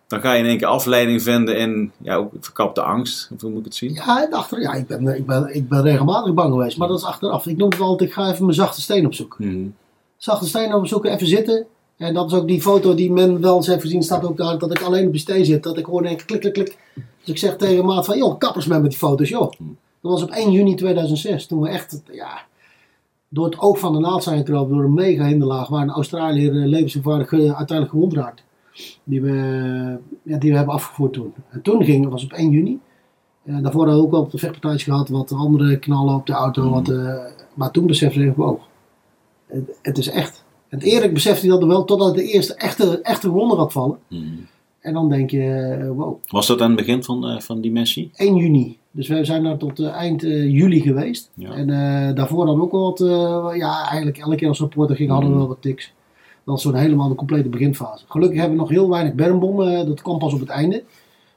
Dan ga je in één keer afleiding vinden in ja, ook verkapte angst. Hoe moet ik het zien? Ja, achter, ja ik, ben, ik, ben, ik ben regelmatig bang geweest. Maar dat is achteraf. Ik noem het altijd, ik ga even mijn zachte steen opzoeken. Mhm. Zachte steen opzoeken, even zitten. En dat is ook die foto die men wel eens heeft gezien, staat ook daar dat ik alleen op die steen zit. Dat ik hoor denk klik, klik, klik. Dus ik zeg tegen maat van, joh, kappers met met die foto's, joh. Dat was op 1 juni 2006. Toen we echt, ja, door het oog van de naald zijn gekropen, door een mega hinderlaag, waar een Australiër eh, levensgevaarlijk eh, uiteindelijk gewond raakte. Die we, ja, die we hebben afgevoerd toen. En toen ging, was op 1 juni. Eh, daarvoor hadden we ook wel op de vechtpartijtjes gehad, wat andere knallen op de auto. Wat, eh, maar toen besefte ik, wow, het, het is echt. En eerlijk besefte hij dat wel, totdat de eerste echte, echte ronde gaat vallen. Mhm. En dan denk je, eh, wow, Was dat aan het begin van, eh, van die missie? 1 juni. Dus we zijn daar tot eh, eind eh, juli geweest. Ja. En eh, daarvoor hadden we ook wel wat, ja, eigenlijk elke keer als reporter ging, hadden we Mhm. wel wat tics. Dat was zo'n helemaal de complete beginfase. Gelukkig hebben we nog heel weinig bermbommen, dat kwam pas op het einde.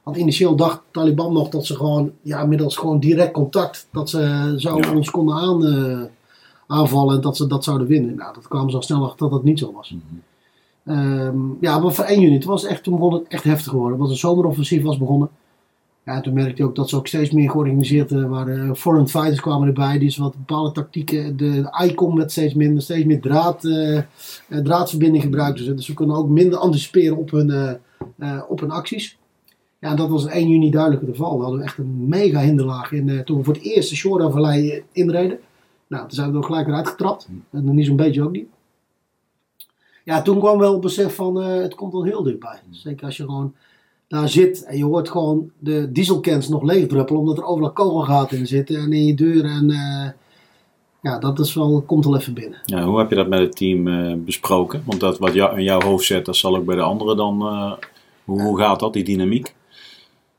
Want initieel dacht Taliban nog dat ze gewoon, ja, middels gewoon direct contact, dat ze zo Ja. ons konden aan, aanvallen en dat ze dat zouden winnen. Nou, dat kwamen ze al snel achter dat dat niet zo was. Ehm, ja, maar voor 1 juni, toen, was het echt, toen begon het echt heftig geworden. Want een zomeroffensief was begonnen. Ja, en toen merkte je ook dat ze ook steeds meer georganiseerd eh, waren. Foreign fighters kwamen erbij, die ze wat bepaalde tactieken. De ICOM werd steeds minder, steeds meer draad, eh, eh, draadverbinding gebruikten ze. Dus konden ook minder anticiperen op hun, eh, eh, op hun acties. Ja, en dat was 1 juni duidelijk het geval. We hadden echt een mega hinderlaag in, eh, toen we voor het eerst de Shore Vallei eh, inreden. Nou, toen zijn we er ook gelijk weer uitgetrapt. En nog niet zo'n beetje ook niet. Ja, toen kwam wel het besef van eh, het komt al heel dichtbij. Zeker als je gewoon daar zit en je hoort gewoon de dieselcans nog leegdruppelen omdat er overal kogelgaten in zitten en in je deur. En eh, ja, dat is wel, komt al even binnen. Ja, hoe heb je dat met het team eh, besproken? Want dat wat jou, in jouw hoofd zit, dat zal ook bij de anderen dan. eh, Hoe, hoe gaat dat, die dynamiek?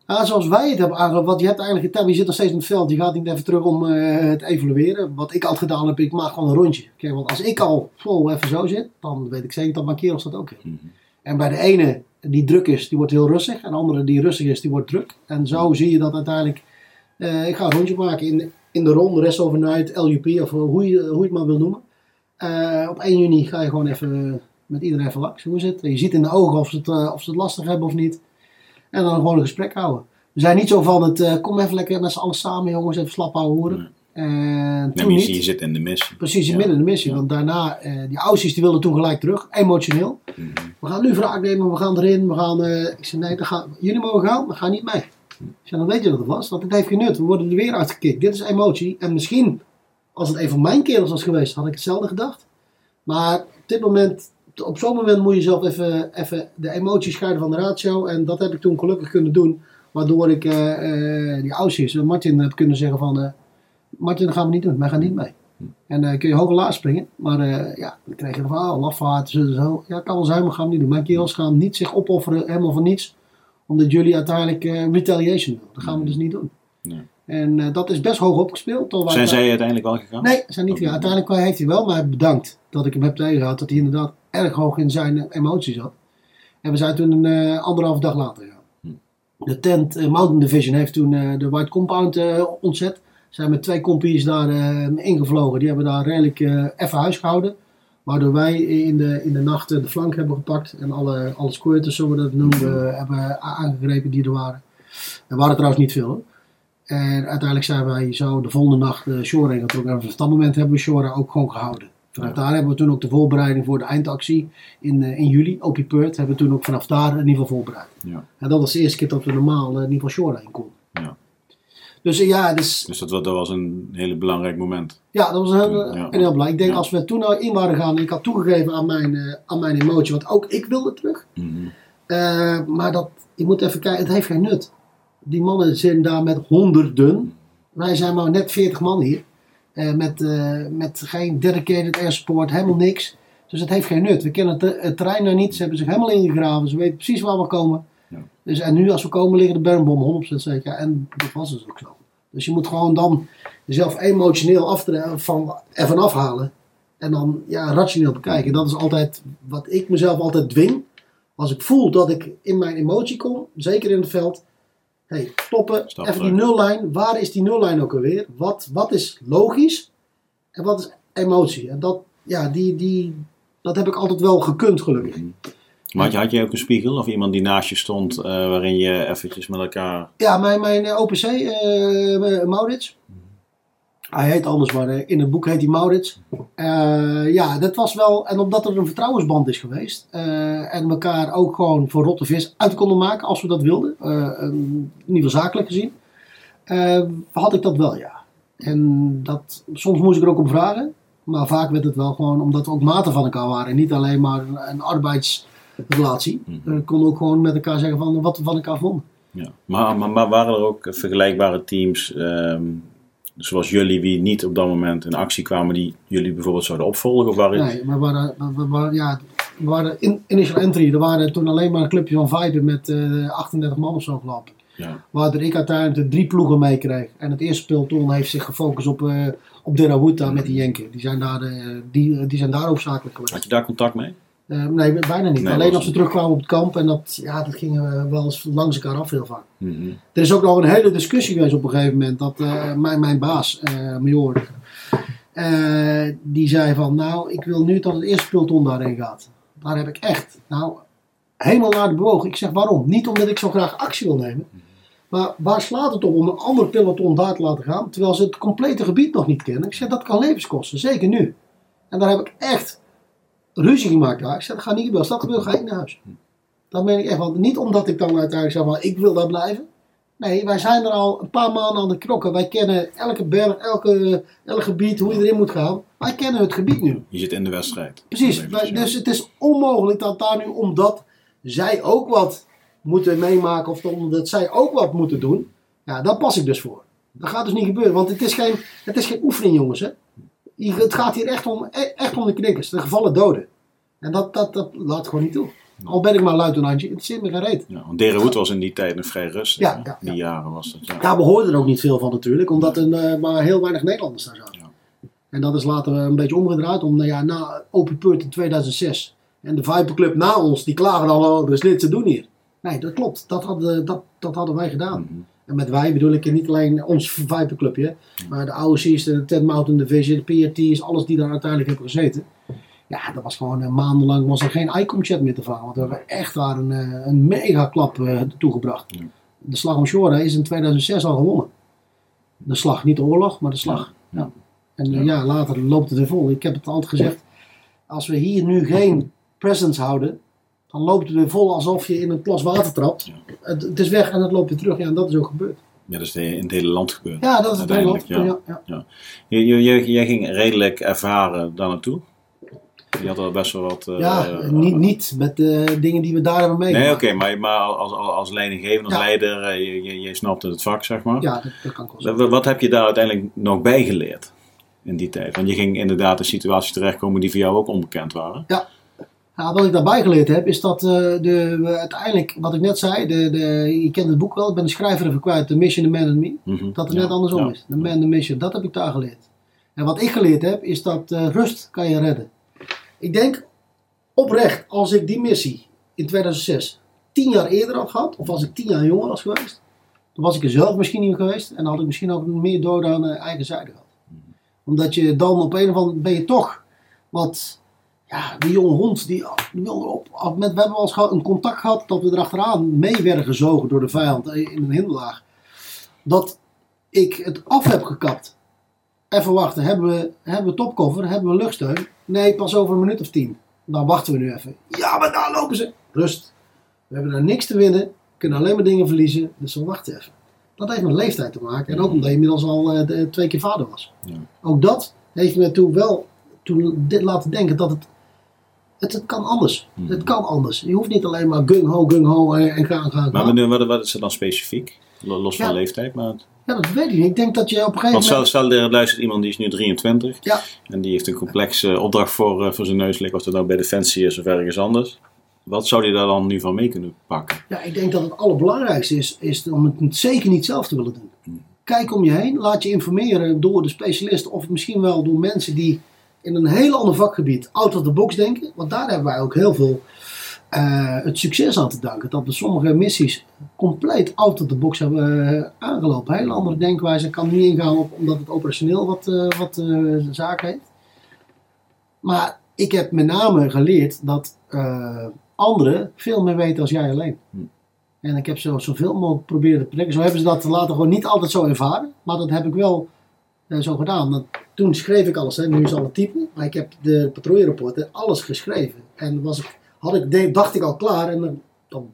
Ja, zoals wij het hebben aangepakt, want je hebt eigenlijk het je zit nog steeds in het veld, je gaat niet even terug om te evalueren. Wat ik altijd gedaan heb, ik maak gewoon een rondje. Kijk, want als ik al vol even zo zit, dan weet ik zeker dat mijn kerels dat ook. En bij de ene die druk is, die wordt heel rustig. En de andere die rustig is, die wordt druk. En zo zie je dat uiteindelijk, uh, ik ga een rondje maken in, in de ronde, rest overnight, LUP of hoe je, hoe je het maar wil noemen. Uh, op 1 juni ga je gewoon even met iedereen even langs. Hoe is het? Je ziet in de ogen of ze het, uh, of ze het lastig hebben of niet. En dan gewoon een gesprek houden. We zijn niet zo van het, kom even lekker met z'n allen samen jongens, even slap houden horen. Nee. En toen niet. je, je zit in de missie. Precies, in Ja. midden in de missie. Ja. Want daarna, eh, die oudjes die wilden toen gelijk terug, emotioneel. Mhm. We gaan nu wraak nemen, we gaan erin, we gaan... eh, ik zei, nee, dan gaan, jullie mogen gaan, maar ga niet mee. Ik zei, dan weet je wat het was, want het heeft geen nut. We worden er weer uitgekikt. Dit is emotie. En misschien, als het een van mijn kerels was geweest, had ik hetzelfde gedacht. Maar op dit moment, op zo'n moment moet je zelf even, even de emoties scheiden van de ratio. En dat heb ik toen gelukkig kunnen doen. Waardoor ik eh, eh, die oudjes, Martin, heb kunnen zeggen van... Martin, dat gaan we niet doen. Wij gaan niet mee. En eh kun je hoog en laag springen. Maar eh, ja, dan krijg je van, ah, lafvaart, zo, zo. Ja, kan wel zijn, maar gaan we niet doen. Mijn kerels gaan niet zich opofferen, helemaal voor niets. Omdat jullie uiteindelijk eh, retaliation doen. Dat gaan we dus niet doen. Nee. En dat is best hoog opgespeeld. wij- Zijn zij uiteindelijk wel gegaan? Nee, zijn niet gegaan. Uiteindelijk heeft hij wel mij bedankt dat ik hem heb tegengehouden. Dat hij inderdaad erg hoog in zijn emoties zat. En we zijn toen een eh, anderhalve dag later gegaan. De tent Mountain Division heeft toen de White Compound ontzet. Zijn met twee kompies daar eh, ingevlogen. Die hebben daar redelijk eh, even huis gehouden. Waardoor wij in de, in de nacht eh, de flank hebben gepakt. En alle, alle squirters, zo we dat noemen, eh, hebben aangegrepen die er waren. Er waren trouwens niet veel hoor. En uiteindelijk zijn wij zo de volgende nacht uh, Shore ingetrokken. En vanaf dat moment hebben we Shore ook gewoon gehouden. Vanuit daar hebben we toen ook de voorbereiding voor de eindactie in, eh, in juli, Opie Peart, hebben we toen ook vanaf daar in ieder geval voorbereid. Ja. En dat was de eerste keer dat we normaal eh, in ieder geval Shore heen konden. Ja. Dus eh, ja, dus, Dus dat, wa- dat was een hele belangrijk moment. ja, dat was een, heel- Ja. een heel belangrijk. Ik denk Ja. als we toen nou in waren gegaan en ik had toegegeven aan mijn, eh, aan mijn emotie, want ook ik wilde terug. Mhm. Eh, maar dat, je moet even kijken, het heeft geen nut. Die mannen zijn daar met honderden. Wij zijn maar net 40 man hier. Eh, met, met geen dedicated air support, helemaal niks. Dus het heeft geen nut. We kennen het, het terrein nou niet. Ze hebben zich helemaal ingegraven. Ze weten precies waar we komen. Dus, en nu als we komen liggen de bermbom 100% zeker. En dat was dus ook zo. Dus je moet gewoon dan jezelf emotioneel aftre- van, ervan afhalen. En dan ja, rationeel bekijken. Dat is altijd wat ik mezelf altijd dwing. Als ik voel dat ik in mijn emotie kom, zeker in het veld. Hey, stoppen, Stap even terug. die nullijn. Waar is die nullijn ook alweer? Wat, wat is logisch en wat is emotie? En dat, ja, die, die, dat heb ik altijd wel gekund, gelukkig. Maar had je, had je ook een spiegel of iemand die naast je stond eh, waarin je eventjes met elkaar... Ja, mijn, mijn eh, OPC, eh, Maurits. Hij heet anders, maar in het boek heet hij Maurits. Ja, dat was wel... En omdat er een vertrouwensband is geweest... en elkaar ook gewoon voor rotte vis uit konden maken als we dat wilden. in ieder geval zakelijk gezien. had ik dat wel, ja. En dat, soms moest ik er ook om vragen. Maar vaak werd het wel gewoon omdat we ook maten van elkaar waren. En niet alleen maar een, een Mhm. We konden ook gewoon met elkaar zeggen van wat we van elkaar vonden. Ja. Maar, maar, maar waren er ook vergelijkbare teams, ehm, zoals jullie, die niet op dat moment in actie kwamen, die jullie bijvoorbeeld zouden opvolgen? Of waren... Nee, maar we waren, we, waren, ja, we waren in, initial entry. Er waren toen alleen maar een clubje van Vibe met eh 38 man of zo gelopen. Ja. Waardoor ik uiteindelijk de drie ploegen meekreeg. En het eerste peloton heeft zich gefocust op, eh op Derahuta met die Jenken. Die zijn daar, eh, die, die zijn daar hoofdzakelijk geweest. Had je daar contact mee? Eh, nee, bijna niet. Nee, alleen als ze terugkwamen op het kamp. En dat, ja, dat ging eh, wel eens langs elkaar af heel vaak. Mhm. Er is ook nog een hele discussie geweest op een gegeven moment. Dat eh, mijn, mijn baas, eh Major, eh, die zei van... Nou, ik wil nu dat het eerste peloton daarheen gaat. Daar heb ik echt, nou, helemaal naar de bewogen. Ik zeg waarom? Niet omdat ik zo graag actie wil nemen. Maar waar slaat het op om een ander peloton daar te laten gaan... terwijl ze het complete gebied nog niet kennen? Ik zeg, dat kan levens kosten. Zeker nu. En daar heb ik echt ruzie gemaakt daar. Ik zeg, dat gaat niet gebeuren. Als dat gebeurt, ga ik naar huis. Dat meen ik echt. Want niet omdat ik dan uiteindelijk zeg van, ik wil daar blijven. Nee, wij zijn er al een paar maanden aan de knokken. Wij kennen elke berg, elke, elk gebied, hoe je erin moet gaan. Wij kennen het gebied nu. Je zit in de wedstrijd. Precies. Wij- dus het is onmogelijk dat daar nu, omdat zij ook wat moeten meemaken, of omdat zij ook wat moeten doen, ja, daar pas ik dus voor. Dat gaat dus niet gebeuren, want het is geen, het is geen oefening, jongens. Hè? Het gaat hier echt om, e- echt om de knikkers, de gevallen doden. En dat, dat, dat laat gewoon niet toe. Al ben ik maar luitenantje, het zit me geen reet. Ja, want Derenhoed was in die tijd nog vrij rustig. Ja, Die ja. jaren was dat. Ja. Daar behoorden er ook niet veel van natuurlijk, omdat er eh, maar heel weinig Nederlanders daar zaten. Ja. En dat is later een beetje omgedraaid, omdat ja, na Open Purt in 2006 en de Viperclub na ons, die klagen al, oh, er is niks te doen hier. Nee, dat klopt. Dat hadden, dat, dat hadden wij gedaan. Mhm. En met wij bedoel ik niet alleen ons Viperclubje, maar de OC's, de Ted Mountain Division, de PRT's, alles die daar uiteindelijk hebben gezeten. Ja, dat was gewoon een maandenlang was er geen ICOM chat meer te vangen. Want we hebben echt daar een, eh, een mega klap eh, toegebracht. Ja. De slag om Shore is in 2006 al gewonnen. De slag, niet de oorlog, maar de slag. Ja. Ja. En eh, Ja. ja, later loopt het weer vol. Ik heb het altijd gezegd, als we hier nu geen presence houden, dan loopt het weer vol alsof je in een plas water trapt. Ja. Het, het is weg en het loopt weer terug. Ja, en dat is ook gebeurd. Ja, dat is in het hele land gebeurd. Ja, dat is het Nederland. Uiteindelijk, Ja. Ja, Je, je, je- jij ging redelijk ervaren daar naartoe. Je had al best wel wat... Ja, eh, niet, niet met de dingen die we daar hebben meegemaakt. Nee, oké, maar, maar als, als, als leidinggevende, als Ja. leider, eh, je, je, je snapte het vak, zeg maar. Ja, dat, dat kan ik wel wat heb je daar uiteindelijk nog bij geleerd in die tijd? Want je ging inderdaad in situaties terechtkomen die voor jou ook onbekend waren. Ja, wat ik daarbij geleerd heb, is dat eh, de, uiteindelijk, wat ik net zei, de, de, je kent het boek wel, ik ben de schrijver even kwijt, The Mission, The Man and Me. Mhm. Dat het Ja, net andersom ja. is. De Man, The Mission, dat heb ik daar geleerd. En wat ik geleerd heb, is dat eh, rust kan je redden. Ik denk oprecht, als ik die missie in 2006 tien jaar eerder had gehad, of als ik tien jaar jonger was geweest, dan was ik er zelf misschien niet geweest en dan had ik misschien ook meer dood aan eh, eigen zijde gehad. Omdat je dan op een of andere ben je toch wat, ja, die jonge hond, die, die wil erop. We hebben wel eens een contact gehad dat we erachteraan mee werden gezogen door de vijand in een hinderlaag. Dat ik het af heb gekapt. Even wachten, hebben we, hebben we topcover, hebben we luchtsteun? Nee, pas over een minuut of tien. Dan wachten we nu even. Ja, maar daar lopen ze. Rust. We hebben daar niks te winnen, kunnen alleen maar dingen verliezen, dus we wachten even. Dat heeft met leeftijd te maken en ook omdat je inmiddels al eh, twee keer vader was. Ja. Ook dat heeft me toen wel toen dit laten denken dat het, het, het kan anders. Mhm. Het kan anders. Je hoeft niet alleen maar gung ho, gung ho en, en gaan, gaan, Maar wat, wat, is er dan specifiek? Los van leeftijd, maar... Ja, dat weet ik niet. Ik denk dat je op een gegeven Want moment... stel, stel er luistert iemand die is nu 23 Ja. en die heeft een complexe opdracht voor, eh, voor zijn neus liggen, of dat nou bij Defensie is of ergens anders. Wat zou die daar dan nu van mee kunnen pakken? Ja, ik denk dat het allerbelangrijkste is, is om het zeker niet zelf te willen doen. Kijk om je heen, laat je informeren door de specialisten of misschien wel door mensen die in een heel ander vakgebied out of the box denken. Want daar hebben wij ook heel veel eh, het succes aan te danken. Dat we sommige missies compleet out of the box hebben eh, aangelopen. Hele andere denkwijze. Ik kan niet ingaan op omdat het operationeel wat, eh, wat zaak heeft. Maar ik heb met name geleerd dat anderen veel meer weten als jij alleen. En ik heb zo, zoveel mogelijk proberen te prikken. Zo hebben ze dat later gewoon niet altijd zo ervaren. Maar dat heb ik wel zo gedaan. Want toen schreef ik alles. Hè. Nu is alle typen. Maar ik heb de patrouillerapporten alles geschreven. En was ik, had ik, dacht ik al klaar. En dan, dan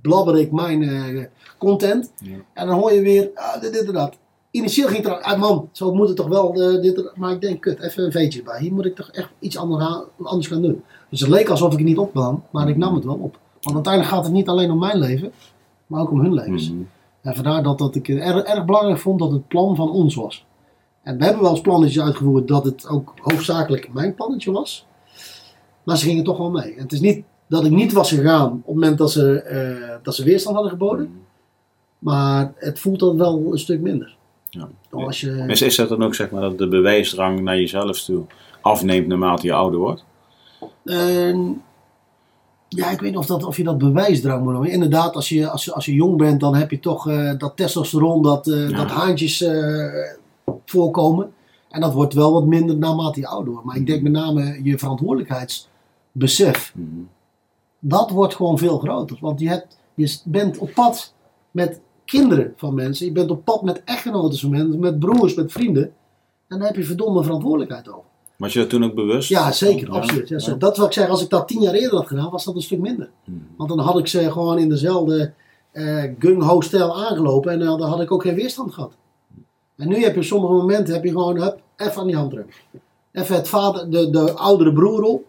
blabber ik mijn eh, content. Ja. En dan hoor je weer ah, dit, dit en dat. Initieel ging het er uit, man, zo moet het toch wel. eh, dit, maar ik denk, kut, even een veetje bij. Hier moet ik toch echt iets anders gaan, anders gaan doen. Dus het leek alsof ik het niet opnam. Maar ik nam het wel op. Want uiteindelijk gaat het niet alleen om mijn leven. Maar ook om hun levens. Mhm. En vandaar dat, dat ik het erg, erg belangrijk vond dat het plan van ons was. En we hebben wel eens plannetjes uitgevoerd dat het ook hoofdzakelijk mijn plannetje was. Maar ze gingen toch wel mee. En het is niet dat ik niet was gegaan op het moment dat ze, eh, dat ze weerstand hadden geboden. Maar het voelt dan wel een stuk minder. Ja. Als je, Is, is dat dan ook zeg maar dat de bewijsdrang naar jezelf toe afneemt naarmate je ouder wordt? Eh, ja, ik weet niet of, dat, of je dat bewijsdrang moet noemen. Inderdaad, als je, als je, als je jong bent, dan heb je toch eh, dat testosteron, dat, eh, Ja. dat haantjes voorkomen. En dat wordt wel wat minder naarmate je ouder wordt. Maar ik denk met name je verantwoordelijkheidsbesef. Mhm. Dat wordt gewoon veel groter. Want je, hebt, je bent op pad met kinderen van mensen. Je bent op pad met echtgenoten van mensen. Met broers, met vrienden. En daar heb je verdomme verantwoordelijkheid over. Was je dat toen ook bewust? Ja, zeker, Ja. absoluut. Ja, Dat wat ik zeg, als ik dat tien jaar eerder had gedaan, was dat een stuk minder. Mhm. Want dan had ik ze gewoon in dezelfde eh gung-ho-stijl aangelopen en dan had ik ook geen weerstand gehad. En nu heb je sommige momenten heb je gewoon, hup, even aan die handdruk. Even het vader, de, de oudere broer op.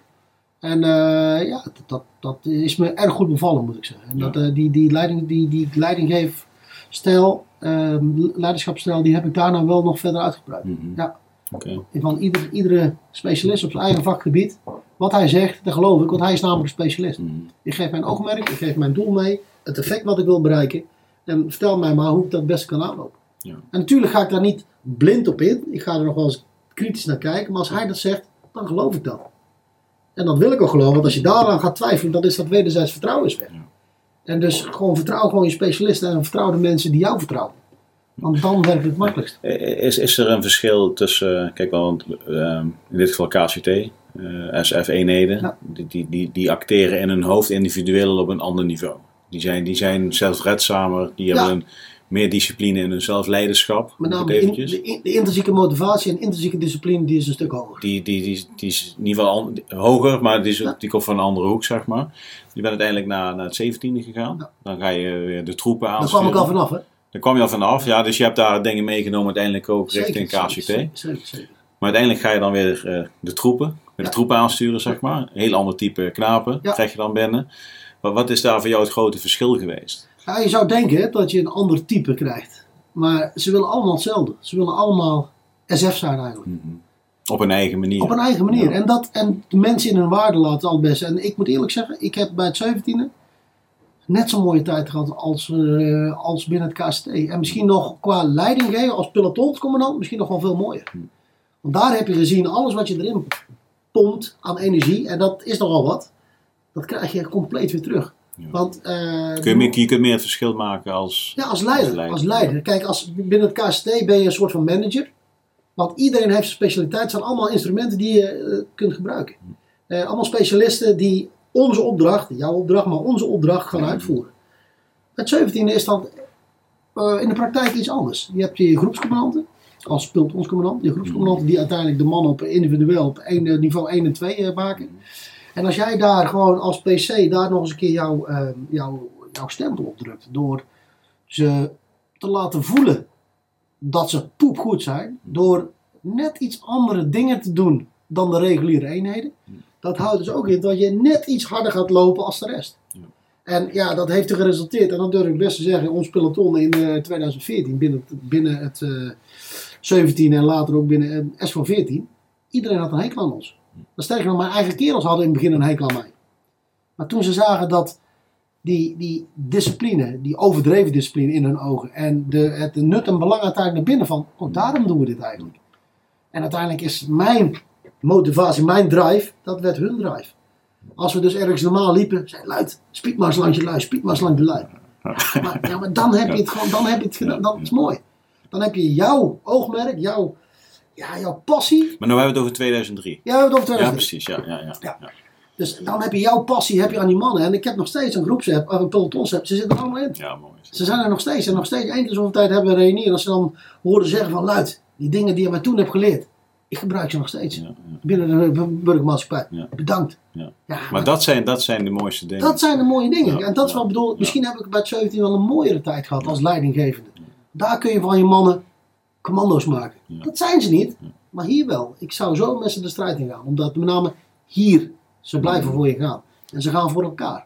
En eh, ja, dat, dat, dat is me erg goed bevallen, moet ik zeggen. En Ja. dat, eh, die, die, leiding, die, die leidinggeefstijl, eh, leiderschapsstijl, die heb ik daarna wel nog verder uitgebreid. Mhm. Ja. Oké. Van ieder, iedere specialist op zijn eigen vakgebied wat hij zegt, dat geloof ik, want hij is namelijk een specialist. Mhm. Ik geef mijn oogmerk, ik geef mijn doel mee, het effect wat ik wil bereiken. En vertel mij maar hoe ik dat het beste kan aanlopen. Ja. En natuurlijk ga ik daar niet blind op in. Ik ga er nog wel eens kritisch naar kijken. Maar als hij dat zegt, dan geloof ik dat. En dat wil ik ook geloven. Want als je daaraan gaat twijfelen, dan is dat wederzijds vertrouwen is weg. Ja. En dus gewoon vertrouw gewoon je specialisten en vertrouw de mensen die jou vertrouwen. Want dan werkt het makkelijkst. Is, is er een verschil tussen, kijk wel, ehm, in dit geval KCT, eh, SF-eenheden, Ja. die, die, die, die acteren in hun hoofd individueel op een ander niveau. Die zijn, die zijn zelfredzamer, die Ja. hebben een, meer discipline in hun zelfleiderschap. Met name de, de, de intrinsieke motivatie en intrinsieke discipline die is een stuk hoger. Die, die, die, die is in ieder geval hoger, maar die, is, Ja. die komt van een andere hoek, zeg maar. Je bent uiteindelijk naar, naar het 17e gegaan. Ja. Dan ga je weer de troepen Daar aansturen. kwam ik al vanaf, hè? Daar kwam je al vanaf, ja. Dus je hebt daar dingen meegenomen uiteindelijk ook richting KCT. Zeker, zeker, zeker. Maar uiteindelijk ga je dan weer eh, de troepen, weer de troepen aansturen, zeg maar. Een heel ander type knapen krijg je dan binnen. Maar wat is daar voor jou het grote verschil geweest? Ja, je zou denken dat je een ander type krijgt. Maar ze willen allemaal hetzelfde. Ze willen allemaal SF zijn eigenlijk. Op een eigen manier. Op een eigen manier. Ja. En, dat, en de mensen in hun waarde laten al het beste. En ik moet eerlijk zeggen, ik heb bij het 17e net zo'n mooie tijd gehad als, eh, als binnen het KST. En misschien nog qua leiding geven als pelotonscommandant, misschien nog wel veel mooier. Want daar heb je gezien alles wat je erin pompt aan energie. En dat is nogal wat. Dat krijg je compleet weer terug. Ja. Want, eh, Kun je, meer, je kunt meer het verschil maken als... ja, als leider, Als leider. als leider. Kijk, als, binnen het KST ben je een soort van manager. Want iedereen heeft zijn specialiteit. Het zijn allemaal instrumenten die je eh, kunt gebruiken. Eh, allemaal specialisten die onze opdracht, jouw opdracht, maar onze opdracht gaan uitvoeren. Het 17e is dan in de praktijk iets anders. Je hebt je groepscommandanten, als pelotonscommandant. Je groepscommandanten die uiteindelijk de mannen op individueel op één, niveau 1 en 2 eh, maken. En als jij daar gewoon als PC daar nog eens een keer jouw, eh, jouw, jouw stempel op drukt. Door ze te laten voelen dat ze poepgoed zijn. Door net iets andere dingen te doen dan de reguliere eenheden. Dat houdt dus ook in dat je net iets harder gaat lopen als de rest. Ja. En ja, dat heeft er geresulteerd. En dat durf ik best te zeggen. Ons peloton in eh, 2014 binnen het, binnen het eh, 17 en later ook binnen eh, S van 14. Iedereen had een hekel aan ons. Maar sterker nog, mijn eigen kerels hadden in het begin een hekel aan mij. Maar toen ze zagen dat die, die discipline, die overdreven discipline in hun ogen en de, het nut en belang uiteindelijk naar binnen van, oh daarom doen we dit eigenlijk. En uiteindelijk is mijn motivatie, mijn drive, dat werd hun drive. Als we dus ergens normaal liepen, zei luid, spiek maar eens langs je lui, spiek maar eens langs de lui. Ja, maar dan heb je het gewoon, dan heb je het gedaan, dat is mooi. Dan heb je jouw oogmerk, jouw, ja, jouw passie. Maar nu hebben we het over 2003. Ja, we hebben het over Ja, 2000. precies. Ja, ja, ja. Ja. ja. Dus dan heb je jouw passie heb je aan die mannen. En ik heb nog steeds een groepsapp, of een pelotonsap. Ze zitten er allemaal in. Ja, mooi. Ze zijn er nog steeds. En nog steeds één keer zoveel tijd hebben we een reunie. En als ze dan horen zeggen van luid, die dingen die je mij toen hebt geleerd. Ik gebruik ze nog steeds. Ja, ja. Binnen de burgermaatschappij. Ja. Bedankt. Ja. Ja, Maar dat zijn, dat zijn de mooiste dingen. dat zijn de mooie dingen. Ja, en dat is ja, wat ik bedoel. ja. Misschien heb ik bij het 17 wel een mooiere tijd gehad als leidinggevende. Daar kun je van je mannen commando's maken. Ja. Dat zijn ze niet. Maar hier wel. Ik zou zo met ze de strijd in gaan. Omdat met name hier ze blijven voor je gaan. En ze gaan voor elkaar.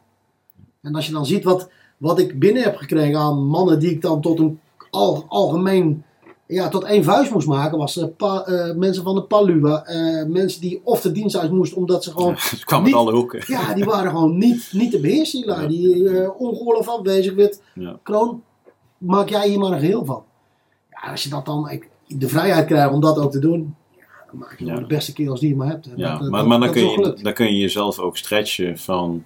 En als je dan ziet wat, wat ik binnen heb gekregen aan mannen die ik dan tot een al, algemeen, ja, tot één vuist moest maken, was pa- eh, mensen van de Palua. eh, mensen die of de dienst uit moesten omdat ze gewoon Het kwam Niet- uit alle hoeken. ja, die waren gewoon niet, niet te beheersen, die lui. Die uh, afwezig werd. Ja. Kroon, maak jij hier maar een geheel van. Ja, als je dat dan ik- de vrijheid krijgt om dat ook te doen, ja, dan maak je de beste kerels die je maar hebt. En Ja, dat- dat- maar, maar dan, kun je, dan kun je jezelf ook stretchen van,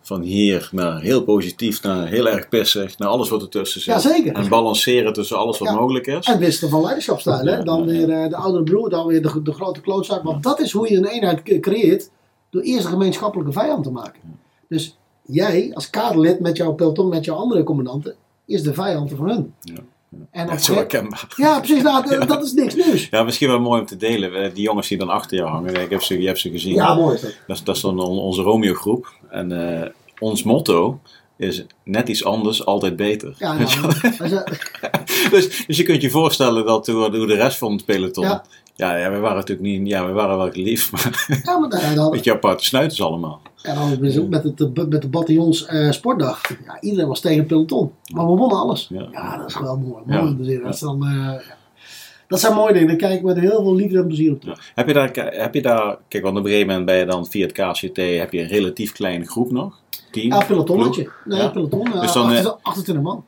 van hier naar heel positief, naar heel erg pissig, naar alles wat ertussen zit. Ja, zeker. En balanceren tussen alles wat Ja. mogelijk is. En wisselen van leiderschapstijl. Hè? Dan weer eh, de oudere broer, dan weer de, de grote klootzak. Want dat is hoe je een eenheid creëert. Door eerst een gemeenschappelijke vijand te maken. Dus jij als kaderlid met jouw peloton, met jouw andere commandanten, is de vijand van hun. Ja, En zo herkenbaar. ja, precies. Nou, dat is niks nieuws. Ja, misschien wel mooi om te delen. Eh, Die jongens die dan achter jou hangen, ik heb ze, je hebt ze gezien. Ja, mooi is dat. Dat, is, dat is dan on- onze Romeo groep. En eh, ons motto is net iets anders, altijd beter. Ja, nou, dus, dus je kunt je voorstellen dat hoe, hoe de rest van het peloton... Ja. Ja, ja, we waren natuurlijk niet... Ja, we waren wel geliefd, maar ja, maar dan, dan, weet je, aparte snuiters allemaal. En dan ook met, het, met de bataljons eh, sportdag. Ja, iedereen was tegen het peloton. Maar we wonnen alles. Ja. Ja, dat is wel mooi. Ja. mooi zien. Dat is dan, eh, ja. dat zijn mooie dingen. Daar kijk ik met heel veel liefde en plezier op terug. Ja. Heb, je daar, heb je daar, kijk, want op een gegeven moment ben je dan via het KCT, heb je een relatief kleine groep nog? Team? Ja, pelotonnetje. Nee, Ja. peloton. Dus dan, eh, 28 man.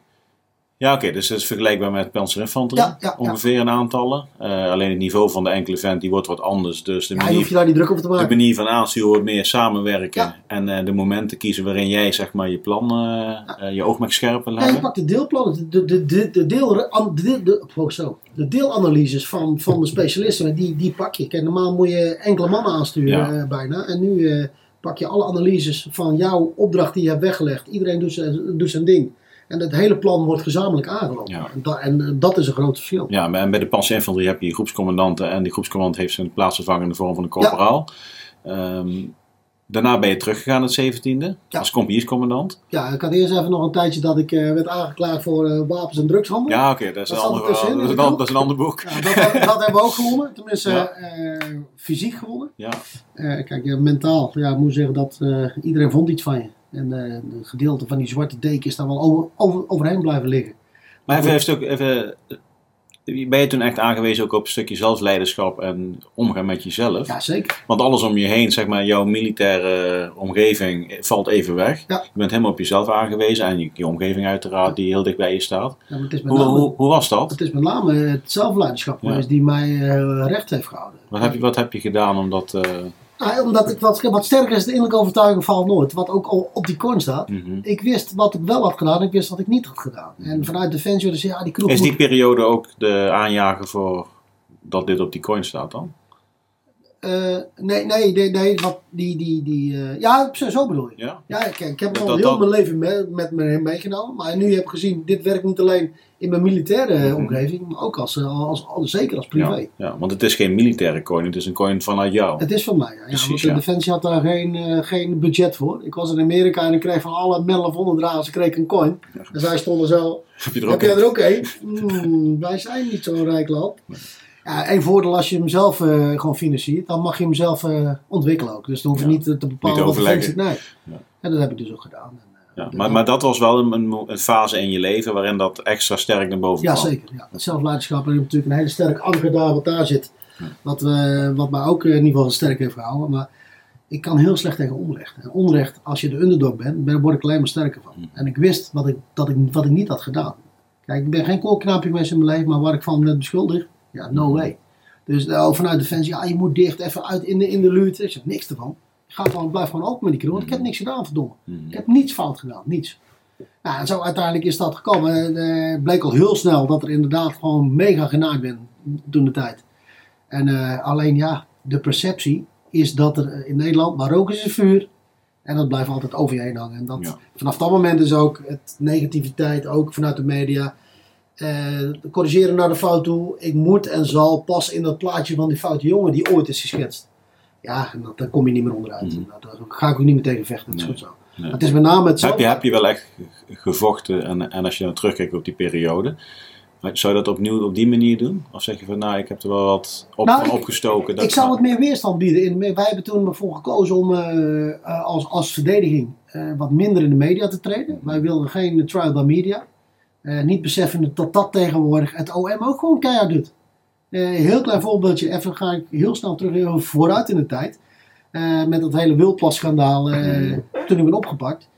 Ja, oké, dus dat is vergelijkbaar met panzerinfanterie. Ja, ja, ja. ongeveer een aantallen. Eh, alleen het niveau van de enkele vent die wordt wat anders. Dus de je manier, hoeft je daar niet druk over te de manier van aansturen wordt meer samenwerken. En eh, de momenten kiezen waarin jij zeg maar, je plan, eh, je oogmerk scherp wil Ja, je pakt de deelplannen, de, de, de, de, deel, de, de, oh, zo. de deelanalyses van, van de specialisten, die, die pak je. Kijk, normaal moet je enkele mannen aansturen bijna. En nu pak je alle analyses van jouw opdracht die je hebt weggelegd. Iedereen doet zijn, doet zijn ding. En het hele plan wordt gezamenlijk aangelopen. Ja. En, da- en eh, dat is een groot verschil. Ja, en bij de panzerinfanterie heb je groepscommandanten. En die groepscommandant heeft zijn plaatsvervanger in de vorm van een corporaal. Ehm, daarna ben je teruggegaan het 17e. Ja. Als compagniescommandant. Ja, ik had eerst even nog een tijdje dat ik eh, werd aangeklaagd voor eh, wapens en drugshandel. Ja, oké, dat, is Dat dat, dat is een ander boek. Ja, dat, dat hebben we ook gewonnen. Tenminste, Ja. fysiek gewonnen. Ja. Kijk, ja, mentaal, ja, ik moet zeggen dat iedereen vond iets van je. En eh een gedeelte van die zwarte deken is daar wel over, over, overheen blijven liggen. Maar even, even, ook even, eh, ben je toen echt aangewezen ook op een stukje zelfleiderschap en omgaan met jezelf? Ja, zeker. Want alles om je heen, zeg maar, jouw militaire omgeving eh, valt even weg. Ja. Je bent helemaal op jezelf aangewezen en je, je omgeving uiteraard die heel dicht bij je staat. Ja, Hoe, name, hoe, hoe was dat? het is met name het zelfleiderschap geweest die mij eh, recht heeft gehouden. Wat heb je, wat heb je gedaan om dat... eh, Nou, omdat ik wat, wat sterker is, de innerlijke overtuiging valt nooit. Wat ook al op die coin staat. mhm. Ik wist wat ik wel had gedaan, ik wist wat ik niet had gedaan. En vanuit Defensie dus ja, die kroeg Is moet die periode ook de aanjager voor dat dit op die coin staat dan? Eh, nee, nee, nee, nee, wat die, die, die, eh, ja, zo, bedoel je. Ja? Ja, kijk, ik heb Dat- al heel dat- mijn leven me- met me meegenomen. Maar nu heb ik gezien, dit werkt niet alleen in mijn militaire Mhm. omgeving, maar ook als, eh, als, als, zeker als privé. Ja, ja, want het is geen militaire coin, het is een coin vanuit jou. Het is van mij, ja. ja want de ja. Defensie had daar geen, eh, geen budget voor. Ik was in Amerika en ik kreeg van alle Medal of Honor dragers kreeg een coin. En zij stonden zo, Heb je er ook heb jij er ook een? Hmm, wij zijn niet zo'n rijk land. Ja, één voordeel als je hem zelf eh, gewoon financiert, dan mag je hem zelf ontwikkelen ook. Dus dan hoef je Ja. niet te bepalen Niet wat. Defensie... Nee. Ja. En dat heb ik dus ook gedaan. Ja, maar, maar dat was wel een, een, fase in je leven waarin dat extra sterk naar boven Ja, kwam. zeker. Ja. Het zelfleiderschap hebt natuurlijk een hele sterk anker daar wat daar zit. Wat, eh, wat mij ook in ieder geval sterk heeft gehouden. Maar ik kan heel slecht tegen onrecht. En onrecht, als je de underdog bent, ben- word ik alleen maar sterker van. Mm. En ik wist wat ik, dat ik, wat ik niet had gedaan. Kijk, ik ben geen koolknaapje geweest in mijn leven, maar waar ik van werd beschuldigd, ja, no way. Dus eh, vanuit Defensie, ja, je moet dicht, even uit in de, in de luut. Ik zeg, niks ervan. Ik ga gewoon, blijf gewoon open met die kroon. Ik heb niks gedaan, verdomme. Mhm. Ik heb niets fout gedaan, niets. Nou, en zo uiteindelijk is dat gekomen. En, eh, bleek al heel snel dat er inderdaad gewoon mega genaaid ben toen de tijd. En eh, alleen ja, de perceptie is dat er eh, in Nederland, waar rook is er vuur. En dat blijft altijd over je heen hangen. En dat, Ja. vanaf dat moment is ook het negativiteit, ook vanuit de media. eh, corrigeren naar de fout toe. Ik moet en zal pas in dat plaatje van die foute jongen die ooit is geschetst. Ja, en dat, daar kom je niet meer onderuit. Mhm. Nou, daar ga ik ook niet meer tegen vechten. Dat is Nee. goed zo. Nee. Het is met name het Heb je, heb je wel echt ge- gevochten en, en als je dan terugkijkt op die periode, zou je dat opnieuw op die manier doen? Of zeg je van nou, ik heb er wel wat op, Nou, van ik- opgestoken. dat- ik zou wat meer weerstand bieden. In, wij hebben toen ervoor gekozen om eh, eh, als, als verdediging eh, wat minder in de media te treden. Wij wilden geen trial by media. Eh, niet beseffen dat dat tegenwoordig het OM ook gewoon keihard doet. Eh, heel klein voorbeeldje, even ga ik heel snel terug heel vooruit in de tijd. Eh, met dat hele wildplasschandaal eh, toen ik ben opgepakt.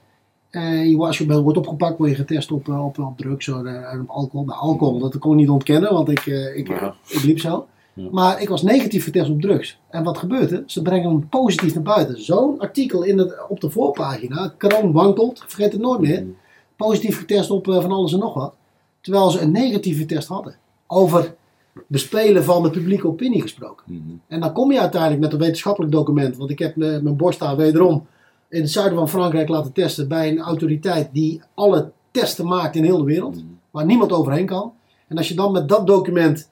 Je, als je wordt opgepakt, word je getest op, op, op drugs en op alcohol. Nou, alcohol, dat kon ik niet ontkennen, want ik, ik, Ja. ik liep zo. Ja. Maar ik was negatief getest op drugs. En wat gebeurt er? Ze brengen hem positief naar buiten. Zo'n artikel in het, op de voorpagina. Kroon wankelt, vergeet het nooit meer. Positief getest op van alles en nog wat. Terwijl ze een negatieve test hadden. Over bespelen van de publieke opinie gesproken. Mhm. En dan kom je uiteindelijk met een wetenschappelijk document. Want ik heb mijn borst daar wederom in het zuiden van Frankrijk laten testen. Bij een autoriteit die alle testen maakt in heel de wereld. Mhm. Waar niemand overheen kan. En als je dan met dat document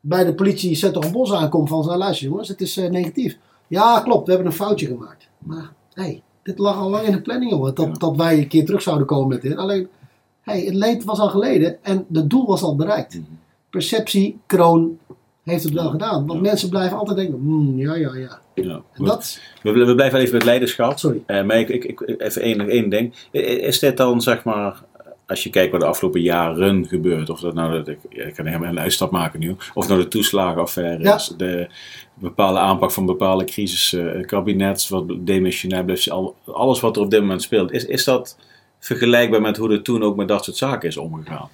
bij de politie Bos aankomt van nou, luister jongens, het is eh, negatief. Ja, klopt, we hebben een foutje gemaakt. Maar hey, dit lag al lang in de planning hoor, dat, Ja. dat wij een keer terug zouden komen met dit. Alleen, hey, het leed was al geleden en het doel was al bereikt. Mhm. Perceptie, kroon, heeft het wel gedaan. Want Ja. mensen blijven altijd denken, hmm, ja, ja, ja. Ja. En dat, We, we blijven even met leiderschap. sorry. Eh, maar ik, ik, ik, even één, één ding. Is dit dan zeg maar, als je kijkt wat de afgelopen jaren gebeurt, of dat nou, dat ik, ik kan helemaal een uitstap maken nu, of nou de toeslagenaffaire Ja. is, de bepaalde aanpak van bepaalde crisis, eh, kabinets, wat demissionair blijft, al, alles wat er op dit moment speelt, is, is dat vergelijkbaar met hoe er toen ook met dat soort zaken is omgegaan?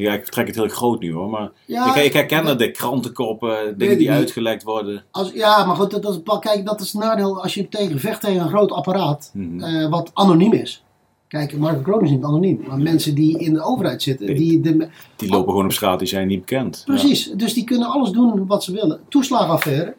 Ja, ik trek het heel groot nu hoor, maar Ja, ik, ik herken dat de krantenkoppen, dingen die uitgelekt worden. Als, ja, maar goed, dat, dat is, kijk, dat is het nadeel als je tegen vecht tegen een groot apparaat Mhm. eh, wat anoniem is. Kijk, Marco Kroon is niet anoniem, maar mensen die in de overheid zitten, die de, Die lopen gewoon op straat, die zijn niet bekend. Precies, dus die kunnen alles doen wat ze willen. Toeslagenaffaire.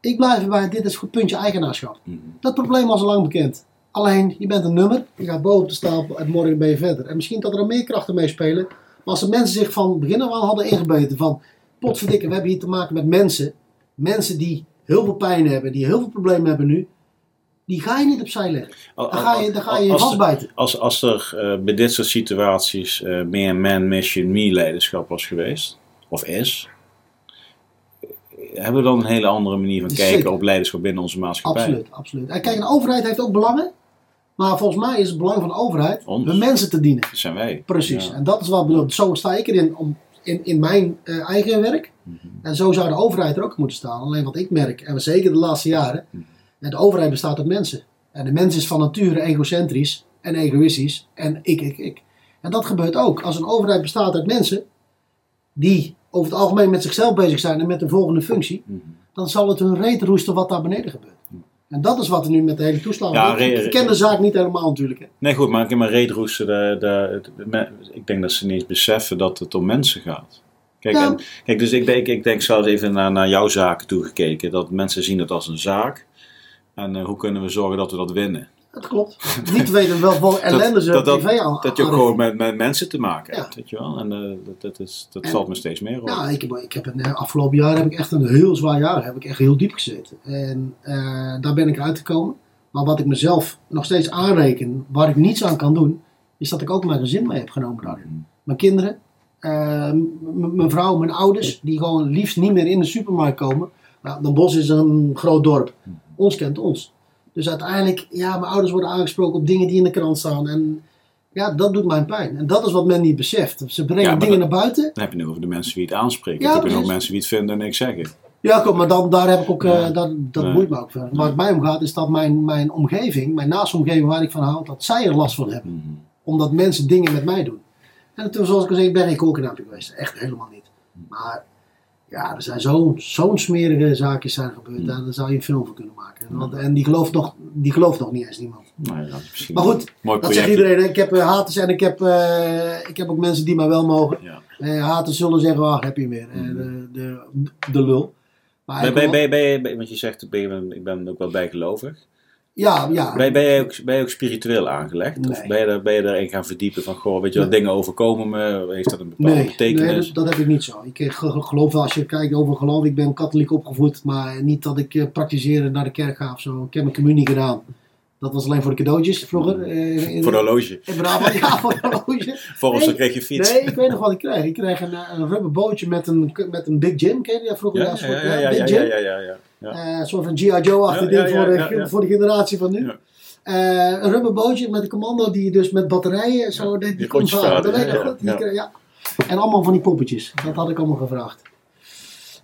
Ik blijf erbij, dit is het puntje eigenaarschap. Mhm. Dat probleem was al lang bekend. Alleen, je bent een nummer, je gaat boven op de stapel en morgen ben je verder. En misschien dat er meer krachten meespelen. Maar als de mensen zich van begin af aan hadden ingebeten van... Potverdikke, we hebben hier te maken met mensen. Mensen die heel veel pijn hebben, die heel veel problemen hebben nu. Die ga je niet opzij leggen. Al- Dan ga je dan ga je, als- vastbijten. Als, als er eh, bij dit soort situaties eh, meer man, mission, me leiderschap was geweest, of is, eh, hebben we dan een hele andere manier van kijken Zeker. op leiderschap binnen onze maatschappij? Absoluut, absoluut. En kijk, een overheid heeft ook belangen. Maar volgens mij is het belang van de overheid Ons. de mensen te dienen. Dat zijn wij. Precies. Ja. En dat is wat ik bedoel. Zo sta ik erin om, in, in mijn eh, eigen werk. Mhm. En zo zou de overheid er ook moeten staan. Alleen wat ik merk, en zeker de laatste jaren, en de overheid bestaat uit mensen. En de mens is van nature egocentrisch en egoïstisch en ik, ik, ik. En dat gebeurt ook. Als een overheid bestaat uit mensen die over het algemeen met zichzelf bezig zijn en met de volgende functie, Mhm. dan zal het hun reet roesten wat daar beneden gebeurt. En dat is wat er nu met de hele toeslag Ja, Ik ken de zaak niet helemaal natuurlijk. Hè. Nee, goed, maar, maar me- ik denk dat ze niet eens beseffen dat het om mensen gaat. Kijk, Ja. en, kijk dus ik denk, ik denk zelfs even naar, naar jouw zaken toegekeken, dat mensen zien het als een zaak. En eh, hoe kunnen we zorgen dat we dat winnen? Dat klopt. Niet weten wel wat ellende ze dat, dat, privé aan. dat je ook gewoon met, met mensen te maken Ja. hebt, weet je wel. En eh, dat, dat, is, dat En- valt me steeds meer op. Ja, ik heb, ik heb een, eh, afgelopen jaar heb ik echt een heel zwaar jaar. Heb ik echt heel diep gezeten. En eh, daar ben ik uitgekomen. Maar wat ik mezelf nog steeds aanreken, waar ik niets aan kan doen, is dat ik ook mijn gezin mee heb genomen daarin. Mijn kinderen, mijn vrouw, mijn ouders, die gewoon liefst niet meer in de supermarkt komen. Nou, Den Bosch is een groot dorp. Ons kent ons. Dus uiteindelijk, ja, mijn ouders worden aangesproken op dingen die in de krant staan. En ja, dat doet mij pijn. En dat is wat men niet beseft. Ze brengen Ja, dingen dat- naar buiten. Dan heb je nu over de mensen die het aanspreken. Ja, ik heb precies. mensen die het vinden en niks zeggen. Ja, kom, maar dan, daar heb ik ook, eh, dat, dat Nee. boeit me ook verder. Waar het mij om gaat, is dat mijn, mijn omgeving, mijn naaste omgeving waar ik van hou, dat zij er last van hebben. Mhm. Omdat mensen dingen met mij doen. En toen, zoals ik al zei, ik ben geen koolkanaapje geweest. Echt helemaal niet. Maar ja, er zijn zo'n zo'n smerige zaakjes zijn gebeurd. Daar, daar zou je een film van kunnen maken. Want, en die gelooft, nog, die gelooft nog niet eens niemand. Dat is Maar goed, Dat zegt iedereen. Ik heb eh, haters en ik heb, eh, ik heb ook mensen die mij wel mogen. Ja. Eh, haters zullen zeggen, ach, heb je meer. Eh, de, de, de lul. Maar Ben, ben, ben, ben, want je zegt, ben ik ben ook wel bijgelovig. Ja, ja. Ben, ben, je ook, ben je ook spiritueel aangelegd? Of Nee. ben je, daar, ben je daarin gaan verdiepen van, goh, weet je wat, dingen overkomen me? Heeft dat een bepaalde Nee, nee betekenis? dat, dat heb ik niet zo. Ik eh, ge- geloof wel, als je kijkt over geloof, ik ben katholiek opgevoed, maar niet dat ik eh, praktiseren naar de kerk ga of zo. Ik heb mijn communie gedaan. Dat was alleen voor de cadeautjes vroeger. eh, in, Voor de horloge. in Brabant, ja, voor de horloge. Volgens Nee. dan kreeg je fiets. Nee, ik weet nog wat ik kreeg. Ik kreeg een, eh, een rubber bootje met een, met een Big Jim. Ken je dat vroeger? Ja, ja, ja, ja, Big ja, Jim. ja, ja, ja, ja. Eh, een soort van G.I. Joe-achtig ding voor, de, voor de generatie van nu. Eh, een rubberbootje met een commando die je dus met batterijen zo die, die die kon varen. Dat weet ik ja, goed. En allemaal van die poppetjes. Dat had ik allemaal gevraagd.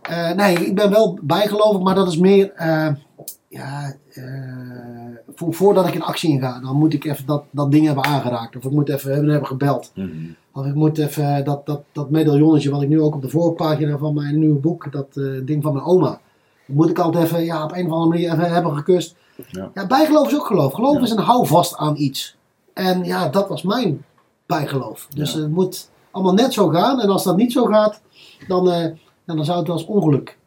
Eh, nee, ik ben wel bijgelovig, maar dat is meer... ja, voor, voordat ik in actie inga, dan moet ik even dat, dat ding hebben aangeraakt. Of ik moet even hebben, hebben gebeld. Mhm. Of ik moet even dat, dat, dat medaillonnetje wat ik nu ook op de voorpagina van mijn nieuwe boek, dat ding van mijn oma. Moet ik altijd even ja, op een of andere manier even hebben gekust. Ja. Ja, bijgeloof is ook geloof. Geloof Ja. is een houvast aan iets. En ja, dat was mijn bijgeloof. Dus Ja. het moet allemaal net zo gaan. En als dat niet zo gaat, dan, eh, dan zou het wel eens ongeluk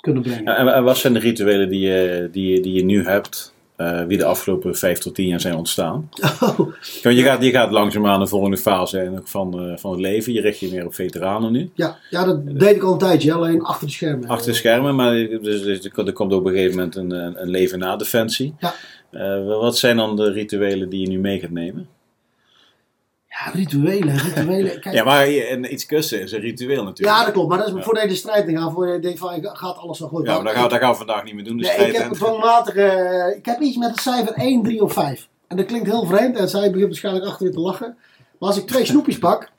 kunnen brengen. Ja, En, wat zijn de rituelen die je, die, die je nu hebt, eh die de afgelopen vijf tot tien jaar zijn ontstaan? Want je gaat, je gaat langzaamaan de volgende fase van, eh, van het leven. Je richt je meer op veteranen nu. ja, ja, dat deed ik al een tijdje, alleen achter de schermen. Achter de schermen, maar dus, dus, er komt- op een gegeven moment een, een een leven na Defensie. Ja. Eh, wat zijn dan de rituelen die je nu mee gaat nemen? Ja, rituelen, rituelen. Kijk, Ja, maar en iets kussen is een ritueel natuurlijk. Ja, dat klopt. Maar dat is Ja. je de strijd in gaat. Voordat je denkt van, ik- gaat alles wel goed. Ja, maar dat gaan, dat gaan we vandaag niet meer doen. De Nee, ik heb een dwangmatige... eh, ik heb iets met het cijfer 1, 3 of 5. En dat klinkt heel vreemd. En zij begint waarschijnlijk achter je te lachen. Maar als ik twee snoepjes pak,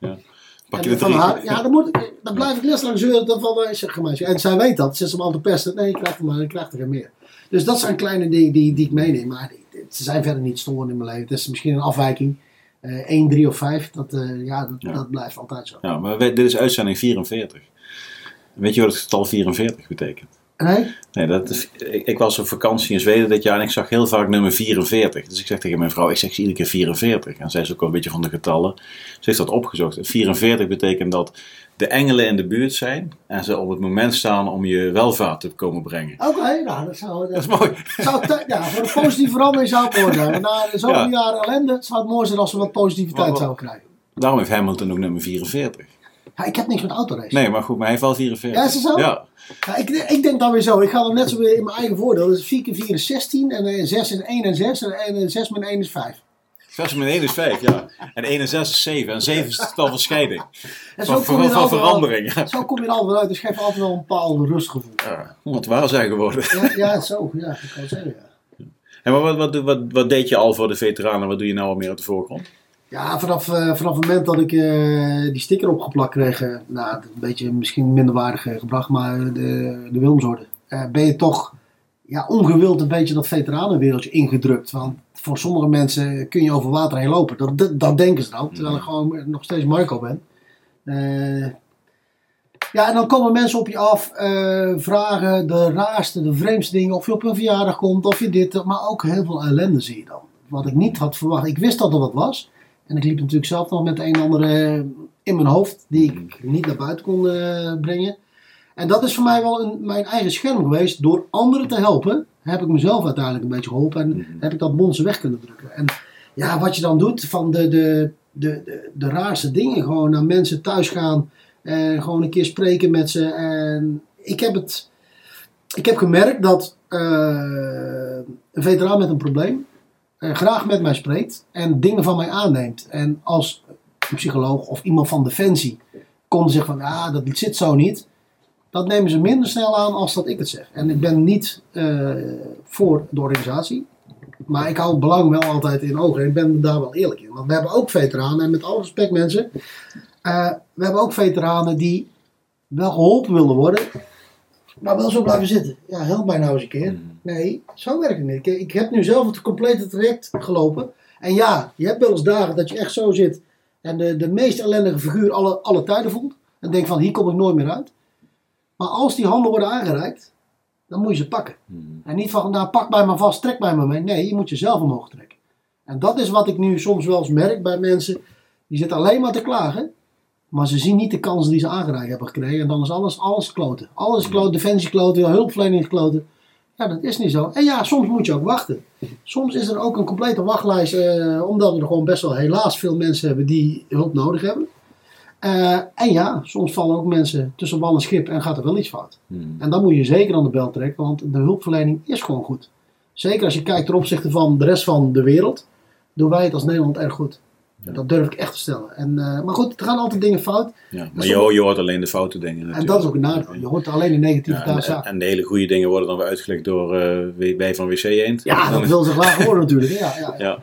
Pak je van haar, ja, dan, moet ik, dan blijf ik les lang zeuren. Dan van, eh, zeg meisje. En zij weet dat. Ze is hem al te pesten. Nee, je krijgt er maar, je krijgt er geen meer. Dus dat zijn kleine dingen die, die ik meeneem. Maar die- ze zijn verder niet storend in mijn leven. Het is misschien een afwijking. Eh 1, 3 of 5. Dat, eh, ja, dat, Ja. dat blijft altijd zo. Ja, maar dit is uitzending 44. Weet je wat het getal 44 betekent? Nee? Nee, dat is, ik, ik was op vakantie in Zweden dit jaar en ik zag heel vaak nummer 44. Dus ik zeg tegen mijn vrouw, ik zeg ze iedere keer 44. En zij is ook wel een beetje van de getallen. Ze heeft dat opgezocht. En 44 betekent dat de engelen in de buurt zijn en ze op het moment staan om je welvaart te komen brengen. Oké, nou, dat zou, Dat dat is mooi. zou ja, voor een positieve verandering zou het mooi zijn. Maar na zoveel Ja. jaren ellende zou het mooi zijn als we wat positiviteit zouden krijgen. Daarom heeft Hamilton ook nummer 44. Ja, ik heb niks met autorace. Nee, maar goed, maar hij heeft wel 44. Ja, is het zo? Ja. Ja, ik, ik denk dan weer zo. Ik ga dan net zo weer in mijn eigen voordeel. Dus 4 keer 4 is 16. En eh, 6 is 1 en 6. En eh, 6 min 1 is 5. 6 min 1 is 5, ja. En 1 en 6 is 7. En 7 is het getal van scheiding. En Van, zo kom van, je er verandering. Zo kom je er altijd uit. Dus geeft altijd wel een bepaald rustgevoel. Ja, Wat waar zijn geworden. Ja, ja zo. Ja, ik kan het zeggen. Ja. En wat, wat, wat, wat, wat deed je al voor de veteranen? Wat doe je nou al meer op de voorgrond? Ja, vanaf, eh, vanaf het moment dat ik eh, die sticker opgeplakt kreeg, eh, nou, een beetje misschien minderwaardig gebracht, maar de, de Wilmsorde, ben je toch ja, ongewild een beetje dat veteranenwereldje ingedrukt. Want voor sommige mensen kun je over water heen lopen. Dat, dat, dat denken ze dan, terwijl ik gewoon nog steeds Marco ben. Eh, ja, en dan komen mensen op je af, eh, vragen de raarste, de vreemdste dingen. Of je op een verjaardag komt, of je dit, maar ook heel veel ellende zie je dan. Wat ik niet had verwacht. Ik wist dat er wat was. En ik liep natuurlijk zelf nog met de een en ander eh, in mijn hoofd, die ik niet naar buiten kon brengen. En dat is voor mij wel een, mijn eigen scherm geweest. Door anderen te helpen, heb ik mezelf uiteindelijk een beetje geholpen. En heb ik dat monster weg kunnen drukken. En ja, wat je dan doet, van de, de, de, de, de raarste dingen. Gewoon naar mensen thuis gaan. En gewoon een keer spreken met ze. En ik heb het... Ik heb gemerkt dat eh, een veteraan met een probleem eh, graag met mij spreekt en dingen van mij aanneemt. En als een psycholoog of iemand van Defensie komt zeggen van ja, dat zit zo niet. Dat nemen ze minder snel aan als dat ik het zeg. En ik ben niet eh, voor de organisatie. Maar ik hou het belang wel altijd in ogen. En ik ben daar wel eerlijk in. Want we hebben ook veteranen. En met alle respect mensen. eh, we hebben ook veteranen die wel geholpen willen worden. Maar wel zo blijven zitten. Ja, help mij nou eens een keer. Nee, zo werkt het niet. Ik, ik heb nu zelf het complete traject gelopen. En ja, je hebt wel eens dagen dat je echt zo zit. En de, de meest ellendige figuur alle, alle tijden voelt. En denkt van hier kom ik nooit meer uit. Maar als die handen worden aangereikt, dan moet je ze pakken. En niet van, nou pak mij maar vast, trek mij maar mee. Nee, je moet jezelf omhoog trekken. En dat is wat ik nu soms wel eens merk bij mensen. Die zitten alleen maar te klagen. Maar ze zien niet de kansen die ze aangereikt hebben gekregen. En dan is alles, alles kloten. Alles kloten, defensie kloten, hulpverlening kloten. Ja, dat is niet zo. En ja, soms moet je ook wachten. Soms is er ook een complete wachtlijst. eh, omdat we er gewoon best wel helaas veel mensen hebben die hulp nodig hebben. Eh, en ja, soms vallen ook mensen tussen wal en schip en gaat er wel iets fout. En dan moet je zeker aan de bel trekken, want de hulpverlening is gewoon goed. Zeker als je kijkt ten opzichte van de rest van de wereld, doen wij het als Nederland erg goed. Dat durf ik echt te stellen. En, eh, maar goed, er gaan altijd dingen fout. Ja, maar je, hoort- je hoort alleen de foute dingen En natuurlijk. dat is ook een nadeel. Je hoort alleen de Ja, negativiteit en, en de hele goede dingen worden dan weer uitgelegd door wij van WC Eend. Ja, dat wil ze graag horen natuurlijk. Ja, ja, ja. Ja,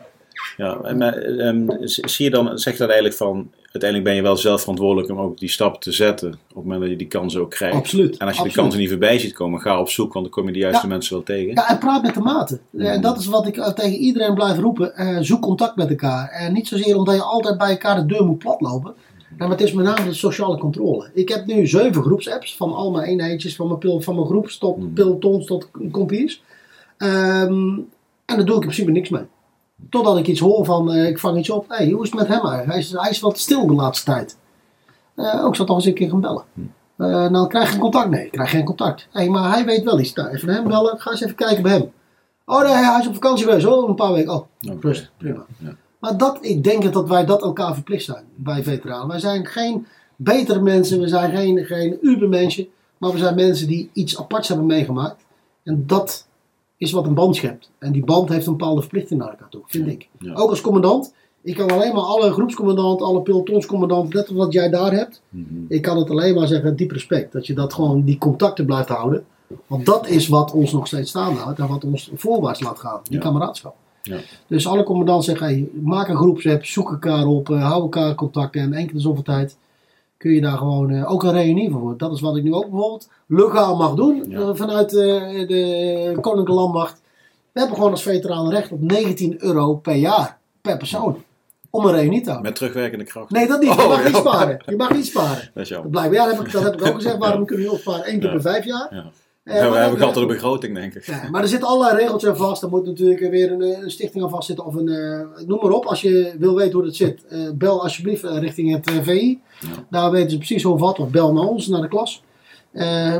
ja. En, maar, ehm, zie je dan, zeg je dan eigenlijk van, uiteindelijk ben je wel zelf verantwoordelijk om ook die stap te zetten op het moment dat je die kansen ook krijgt. Absoluut. En als je de kansen niet voorbij ziet komen, ga op zoek, want dan kom je de juiste Ja. mensen wel tegen. Ja, en praat met de maten. En dat is wat ik eh, tegen iedereen blijf roepen. Eh, zoek contact met elkaar. En niet zozeer omdat je altijd bij elkaar de deur moet platlopen. Maar het is met name de sociale controle. Ik heb nu zeven groepsapps van al mijn eenheidjes, van mijn, pil, van mijn groeps tot pelotons tot kompiers. Ehm, en daar doe ik in principe niks mee. Totdat ik iets hoor van, eh, ik vang iets op. Hé, hey, hoe is het met hem eigenlijk? Hij is, hij is wat stil de laatste tijd. Eh, ook zal toch eens een keer gaan bellen. Eh, dan krijg je contact. Nee, ik krijg geen contact. Hé, maar hij weet wel iets. Nou, even hem bellen. Ga eens even kijken bij hem. Oh nee, hij is op vakantie geweest. Oh, een paar weken. Oh. Prima. Ja. Maar dat, ik denk dat wij dat elkaar verplicht zijn bij veteranen. Wij zijn geen betere mensen. We zijn geen, geen ubermensen. Maar we zijn mensen die iets aparts hebben meegemaakt. En dat is wat een band schept. En die band heeft een bepaalde verplichting naar elkaar toe, vind ik. Ja. Ook als commandant. Ik kan alleen maar alle groepscommandanten, alle pelotonscommandanten, net wat jij daar hebt. Mhm. Ik kan het alleen maar zeggen, diep respect. Dat je dat gewoon, die contacten blijft houden. Want dat is wat ons nog steeds staande houdt en wat ons voorwaarts laat gaan. Die Ja. kameraadschap. Ja. Dus alle commandanten zeggen, hey, maak een groepsapp, zoek elkaar op, eh, hou elkaar contacten en enkele zoveel tijd kun je daar gewoon eh, ook een reunie voor worden. Dat is wat ik nu ook bijvoorbeeld legaal mag doen Ja. eh, vanuit eh, de Koninklijke Landmacht. We hebben gewoon als veteraan recht op 19 euro per jaar, per persoon, om een reunie te houden. Met terugwerkende kracht. Nee, dat niet. Je Oh, mag niet ja. sparen. Je mag niet sparen. Dat is jammer. Ja, dat heb ik, dat heb ik ook gezegd. Waarom kun je opsparen? Één keer Ja. per vijf jaar. Ja. We hebben dat- altijd een begroting, denk ik. ja, maar er zitten allerlei regeltjes aan vast. Er moet natuurlijk weer een, eh, een stichting aan vastzitten. Of een, eh, noem maar op. Als je wil weten hoe dat zit, eh, bel alsjeblieft richting het VI. Ja. Daar weten ze precies hoe wat. Of bel naar ons, naar de klas.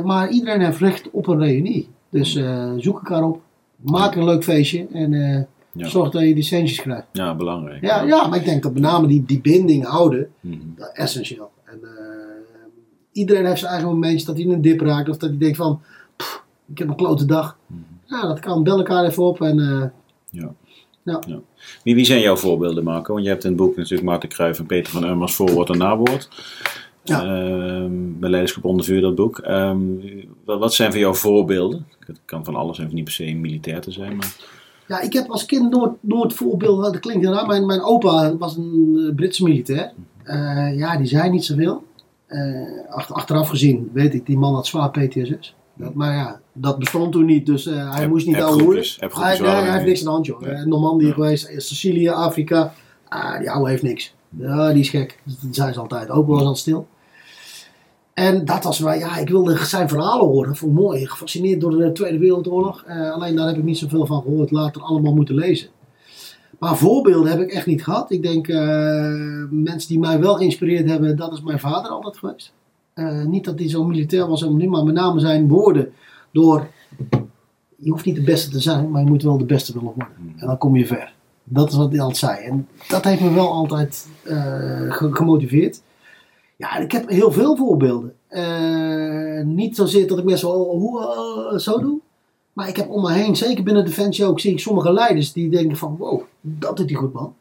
Maar iedereen heeft recht op een reunie. Dus zoek elkaar op. Maak een leuk feestje. En zorg dat je die centjes krijgt. Ja, belangrijk. Ja, ja, maar ik denk dat met name die, die binding houden. Mhm. Dat is essentieel. En, iedereen heeft zijn eigen momentje dat hij in een dip raakt. Of dat hij denkt van, "Pff, ik heb een klote dag. Mhm. Ja, dat kan. Bel elkaar even op. En, eh, Wie, wie zijn jouw voorbeelden, Marco? Want je hebt in het boek natuurlijk Maarten Cruijff en Peter van Ummers voorwoord en nawoord. Ja. Ehm, bij Leiderschap onder vuur, dat boek. Ehm, wat, wat zijn voor jou voorbeelden? Het kan van alles, hoeft niet per se militair te zijn, maar... ja, ik heb als kind nooit, nooit voorbeelden. Dat klinkt raar. Mijn, mijn opa was een eh, Britse militair. Eh, ja, die zei niet zoveel. Ach- achteraf gezien weet ik, die man had zwaar PTSS. Dat, maar ja, dat bestond toen niet. Dus eh, hij moest niet hoeren. appgroepjes Hij, nee, waren hij heeft niks aan de hand, joh. Nee. Eh, Normandië geweest, eh, Sicilië, Afrika. Ah, die ouwe heeft niks. Ja, die is gek. Dat zei ze altijd. Ook was al stil. En dat was wel, ja, ik wilde zijn verhalen horen. Vond mooi. Gefascineerd door de Tweede Wereldoorlog. Alleen daar heb ik niet zoveel van gehoord. Later allemaal moeten lezen. Maar voorbeelden heb ik echt niet gehad. Ik denk, mensen die mij wel geïnspireerd hebben, dat is mijn vader altijd geweest. Eh, niet dat hij zo militair was, niet, maar met name zijn woorden. Door, je hoeft niet de beste te zijn, maar je moet wel de beste willen worden. En dan kom je ver. Dat is wat hij altijd zei. En dat heeft me wel altijd eh, ge- gemotiveerd. Ja, en ik heb heel veel voorbeelden. Eh, niet zozeer dat ik mensen zo, hoe, eh, zo doe. Maar ik heb om me heen, zeker binnen Defensie ook, zie ik sommige leiders die denken van, wow, dat doet hij goed man.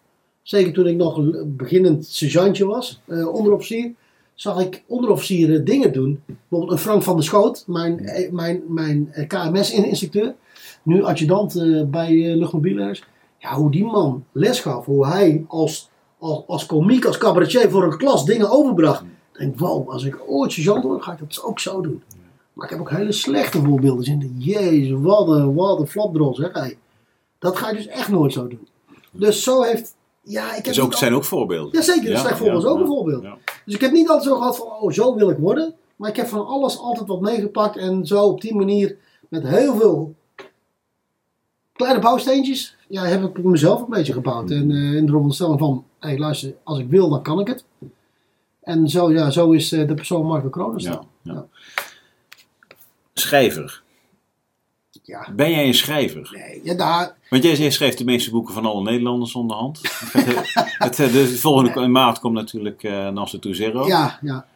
Zeker toen ik nog een beginnend sergeantje was, onderofficier, zag ik onderofficieren dingen doen. Bijvoorbeeld een Frank van der Schoot, mijn, eh, mijn, mijn KMS-instructeur, nu adjudant eh, bij luchtmobielers. Ja, hoe die man les gaf, hoe hij als, als, als komiek, als cabaretier voor een klas dingen overbracht. Ik denk, wow, als ik ooit sergeant word, ga ik dat ook zo doen. Maar ik heb ook hele slechte voorbeelden. Zin. Jezus, wat een, wat een flapdrol zeg. Hey. Dat ga je dus echt nooit zo doen. Dus zo heeft... Ja, ik heb Dus ook, zijn ook voorbeelden. Jazeker, een slecht voorbeeld is ook ja, een voorbeeld. ja. Dus ik heb niet altijd zo gehad van, oh, zo wil ik worden. Maar ik heb van alles altijd wat meegepakt. En zo op die manier, met heel veel kleine bouwsteentjes, ja, heb ik mezelf een beetje gebouwd. En eh, in de veronderstelling van, hé hey, luister, als ik wil, dan kan ik het. En zo, ja, zo is eh, de persoon Marco Kronos Ja, dan. ja. Ja. Schrijver. Ja. Ben jij een schrijver? Nee, ja, daar, Want jij, jij schrijft de meeste boeken van alle Nederlanders onderhand. het, het, het- de volgende maart komt natuurlijk uh, Nasser to Zero. ja, ja.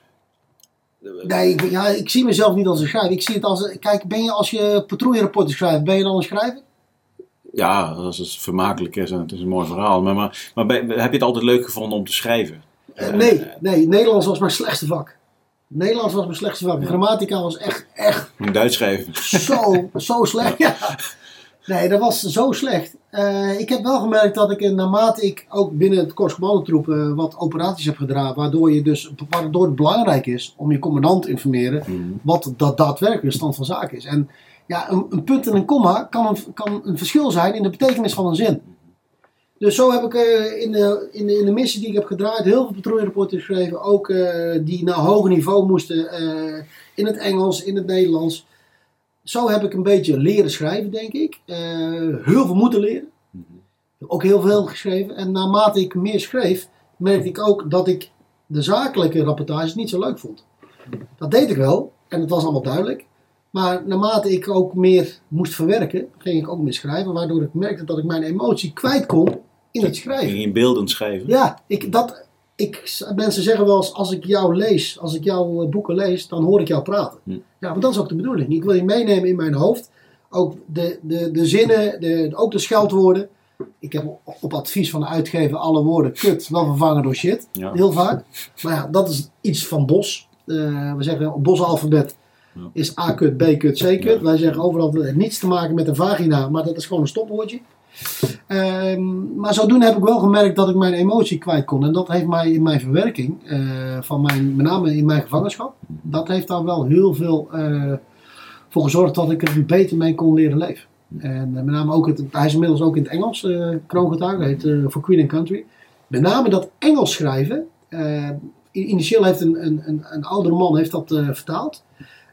Nee, ik, ja, ik zie mezelf niet als een schrijver. Ik zie het als, kijk, ben je als je patrouillerapporten schrijft, ben je dan een schrijver? Ja, als het vermakelijk is en het is een mooi verhaal. Maar, maar, maar heb je het altijd leuk gevonden om te schrijven? Eh, nee, nee, Nederlands was mijn slechtste vak. Nederlands was mijn slechtste vak. Grammatica was echt, echt Duits schrijven. zo, zo slecht. Ja. Nee, dat was zo slecht. Eh, ik heb wel gemerkt dat ik, eh, naarmate ik ook binnen het Korps Commandotroep eh, wat operaties heb gedraaid, waardoor, je dus, waardoor het belangrijk is om je commandant te informeren Mhm. wat dat daadwerkelijk de stand van zaken is. En ja, een, een punt en een komma kan een, kan een verschil zijn in de betekenis van een zin. Dus zo heb ik eh, in, de, in, de, in de missie die ik heb gedraaid heel veel patrouillerapporten geschreven. Ook eh, die naar hoger niveau moesten eh, in het Engels, in het Nederlands. Zo heb ik een beetje leren schrijven, denk ik. Heel veel moeten leren. Ook heel veel geschreven. En naarmate ik meer schreef, merkte ik ook dat ik de zakelijke rapportages niet zo leuk vond. Dat deed ik wel. En het was allemaal duidelijk. Maar naarmate ik ook meer moest verwerken, ging ik ook meer schrijven. Waardoor ik merkte dat ik mijn emotie kwijt kon in het schrijven. In beeldend schrijven? Ja, ik, dat, ik, mensen zeggen wel eens, als ik jou lees, als ik jouw eh, boeken lees, dan hoor ik jou praten. Hm. Ja, maar dat is ook de bedoeling. Ik wil je meenemen in mijn hoofd. Ook de, de, de zinnen, de, ook de scheldwoorden. Ik heb op, advies van de uitgever alle woorden kut wel vervangen door shit. Ja. Heel vaak. Maar ja, dat is iets van Bos. Eh, we zeggen op Bos alfabet Ja. is A kut, B kut, C kut. Ja. Wij zeggen overal niets te maken met een vagina, maar dat is gewoon een stopwoordje. Ehm, maar zodoende heb ik wel gemerkt dat ik mijn emotie kwijt kon. En dat heeft mij in mijn verwerking, eh, van mijn, met name in mijn gevangenschap, dat heeft daar wel heel veel eh, voor gezorgd dat ik er beter mee kon leren leven. En eh, met name ook, het, hij is inmiddels ook in het Engels, uh, kroongetuige, heet For Queen and Country. Met name dat Engels schrijven, uh, initieel heeft een, een, een, een oudere man heeft dat vertaald.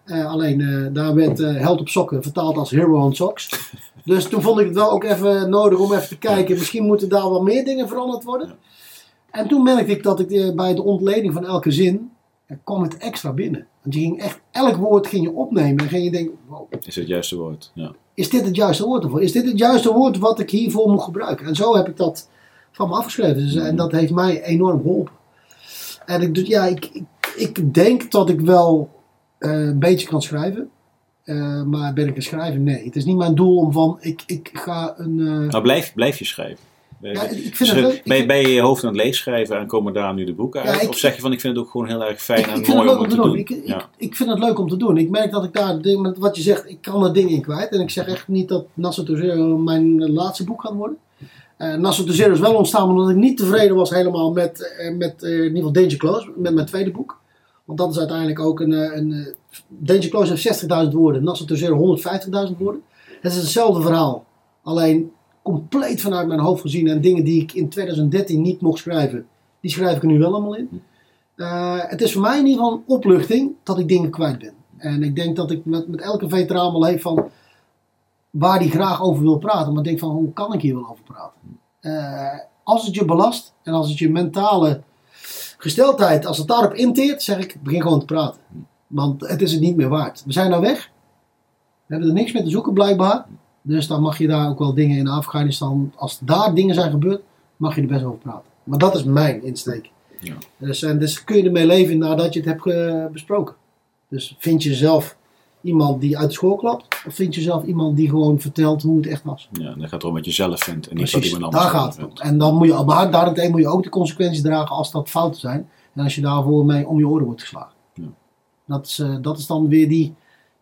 alleen daar werd Held op Sokken vertaald als Hero on Socks. Dus toen vond ik het wel ook even nodig om even te kijken, misschien moeten daar wel meer dingen veranderd worden. En toen merkte ik dat ik bij de ontleding van elke zin, kwam het extra binnen. Want je ging echt, elk woord ging je opnemen en ging je denken, wow. Is het juiste woord, ja is dit het juiste woord ervoor? Is dit het juiste woord wat ik hiervoor moet gebruiken? En zo heb ik dat van me afgeschreven. Dus, en dat heeft mij enorm geholpen. En ik, ja, ik, ik, ik denk dat ik wel uh, een beetje kan schrijven. Uh, maar ben ik een schrijver? Nee. Het is niet mijn doel om van, ik, ik ga een... Uh... Nou, blijf, blijf je schrijven. Ja, ik vind het leuk. Ben, ben je je hoofd aan het leesschrijven en komen daar nu de boeken uit? Ja, ik, of zeg je van ik vind het ook gewoon heel erg fijn ik, en ik mooi om, om te doen? doen. Ik, ja. ik, vind het leuk om te doen. Ik merk dat ik daar, wat je zegt, ik kan er dingen in kwijt. En ik zeg echt niet dat Nassau to Zero mijn laatste boek gaat worden. Uh, Nassau to Zero is wel ontstaan omdat ik niet tevreden was helemaal met, met in ieder geval Danger Close, met mijn tweede boek. Want dat is uiteindelijk ook een, een Danger Close heeft 60.000 woorden, Nassau to Zero 150.000 woorden. Het is hetzelfde verhaal. Alleen compleet vanuit mijn hoofd gezien. En dingen die ik in 2013 niet mocht schrijven, die schrijf ik er nu wel allemaal in. Uh, het is voor mij in ieder geval een opluchting dat ik dingen kwijt ben. En ik denk dat ik met, met elke veteraan wel heb van waar die graag over wil praten. Maar ik denk van hoe kan ik hier wel over praten? Als het je belast en als het je mentale gesteldheid, als het daarop inteert, zeg ik begin gewoon te praten. Want het is het niet meer waard. We zijn nou weg. We hebben er niks meer te zoeken blijkbaar. Dus dan mag je daar ook wel dingen in Afghanistan, als daar dingen zijn gebeurd, mag je er best over praten. Maar dat is mijn insteek. Ja. Dus, en dus kun je ermee leven nadat je het hebt uh, besproken. Dus vind je zelf iemand die uit school klapt, of vind je zelf iemand die gewoon vertelt hoe het echt was? Ja, dan gaat het om wat je zelf vindt en niet wat iemand anders daar gaat het En dan moet je, maar daarentegen moet je ook de consequenties dragen als dat fouten zijn. En als je daarvoor mee om je oren wordt geslagen. Ja. Dat, is, uh, dat is dan weer die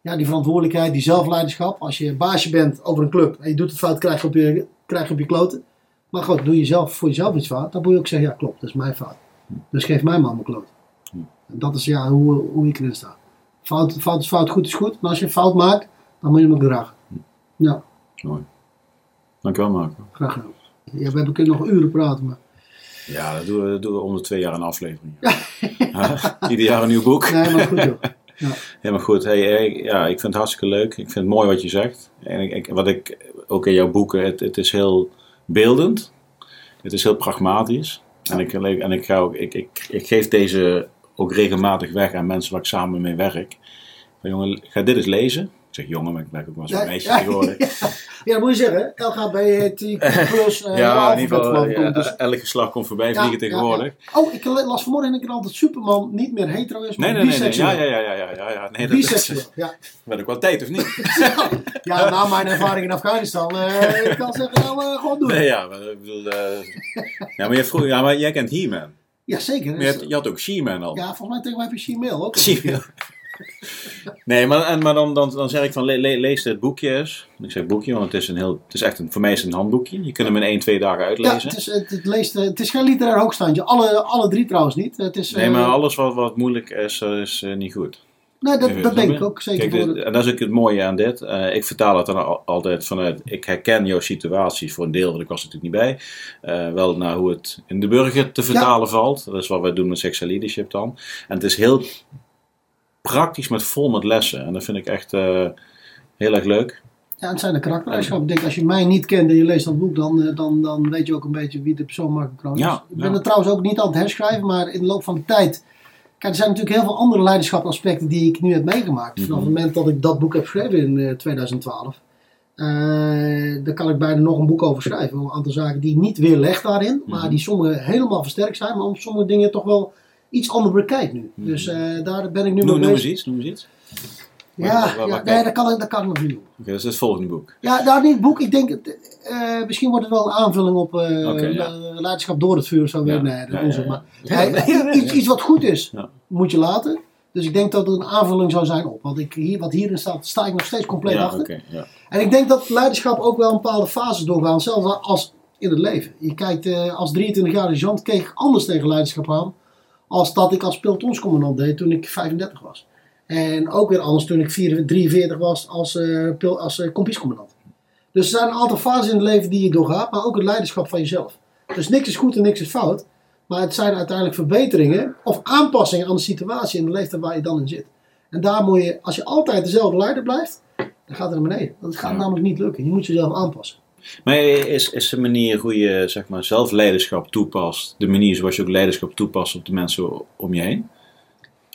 ja, die verantwoordelijkheid, die zelfleiderschap. Als je baasje bent over een club en je doet het fout, krijg je op je, krijg je, op je kloten. Maar goed, doe je zelf voor jezelf iets fout, dan moet je ook zeggen, ja klopt, dat is mijn fout. Dus geef mij maar mijn kloot. En dat is ja, hoe, hoe ik erin sta. Fout, fout is fout, goed is goed. Maar als je een fout maakt, dan moet je hem ook dragen. Ja. Mooi. Dankjewel Marco. Graag gedaan. Ja, we kunnen nog uren praten, maar... Ja, dat doen we, dat doen we om de twee jaar een aflevering. Ieder jaar een nieuw boek. Nee, maar goed joh. Ja. Helemaal goed. Hey, ja, ik vind het hartstikke leuk. Ik vind het mooi wat je zegt. En ik, wat ik ook in jouw boeken, het, het is heel beeldend. Het is heel pragmatisch. En, ik, en ik, ga ook, ik, ik, ik geef deze ook regelmatig weg aan mensen waar ik samen mee werk. Van jongen, ga dit eens lezen zeg jongen, maar ik blijf ook wel zo'n ja, meisje ja, geworden. Ja, dat moet je zeggen. LGBTQ plus. Uh, ja, in ieder geval, ja, dus. elk geslacht komt voorbij vliegen tegenwoordig. Oh, ik las vanmorgen in de krant dat Superman niet meer hetero is, maar nee, nee, biseksueel. Nee, nee, ja, ja, ja, ja, ja. Nee, dat biseksueel, is, ja. Ben ik wel tijd of niet? ja, na mijn ervaring in Afghanistan, uh, ik kan zeggen, nou, gewoon doen. Nee, ja, maar, ik bedoel, ja, maar, je vroeg, ja, maar jij kent He-Man. Ja, zeker. Je, had, je had ook She-Man al. Ja, volgens mij tegen mij heb je She-Mail ook. Nee, maar, en, maar dan, dan, dan zeg ik van le, le, lees dit boekje eens. Ik zeg boekje, want het is, een heel, het is echt een, voor mij is het een handboekje. Je kunt hem in één, twee dagen uitlezen. Ja, het is, het, het leest, het is geen literair hoogstandje. Alle, alle drie trouwens niet. Het is, nee, maar alles wat, wat moeilijk is, is uh, niet goed. Nee, dat, dat denk ik ook zeker. Kijk, dit, en dat is ook het mooie aan dit. Uh, ik vertaal het dan altijd vanuit, ik herken jouw situatie voor een deel, want ik was natuurlijk niet bij. Uh, wel naar hoe het in de burger te vertalen ja. valt. Dat is wat wij doen met Sexual Leadership dan. En het is heel praktisch met vol met lessen. En dat vind ik echt uh, heel erg leuk. Ja, het zijn de karaktereigenschappen. Ik denk, als je mij niet kent en je leest dat boek, dan, dan, dan weet je ook een beetje wie de persoon Marco Kroon is. Ja, ik ben ja. er trouwens ook niet aan het herschrijven, maar in de loop van de tijd... Kijk, er zijn natuurlijk heel veel andere leiderschapaspecten die ik nu heb meegemaakt. Vanaf het moment dat ik dat boek heb geschreven in uh, 2012. Uh, daar kan ik bijna nog een boek over schrijven. Een aantal zaken die niet weer leg daarin, maar die sommige helemaal versterkt zijn, maar om sommige dingen toch wel iets anders bekijk nu. Hmm. Dus uh, daar ben ik nu noem, mee bezig. Noem eens iets, noem eens iets. Ja, waar, waar, waar, ja nee, dat kan, dat kan ik nog niet doen. Oké, okay, dat is het volgende boek. Ja, nou niet het boek. Ik denk, uh, misschien wordt het wel een aanvulling op uh, okay, ja. leiderschap door het vuur. Zo ja. Nee, dat ja, maar iets, iets wat goed is, moet je laten. Dus ik denk dat het een aanvulling zou zijn op. Want ik hier, wat hierin staat, sta ik nog steeds compleet achter. Okay. En ik denk dat leiderschap ook wel een bepaalde fases doorgaan, zelfs als in het leven. Je kijkt, eh, als 23-jarige Jean keek ik anders tegen leiderschap aan, als dat ik als pelotonscommandant deed toen ik 35 was. En ook weer anders toen ik 44, 43 was als, eh pil- als eh, kompiescommandant. Dus er zijn een aantal fases in het leven die je doorgaat, maar ook het leiderschap van jezelf. Dus niks is goed en niks is fout. Maar het zijn uiteindelijk verbeteringen of aanpassingen aan de situatie en de leeftijd waar je dan in zit. En daar moet je, als je altijd dezelfde leider blijft, dan gaat het naar beneden. Dat gaat Ja. namelijk niet lukken. Je moet jezelf aanpassen. Maar is, is de manier hoe je zeg maar, zelf leiderschap toepast, de manier zoals je ook leiderschap toepast op de mensen om je heen?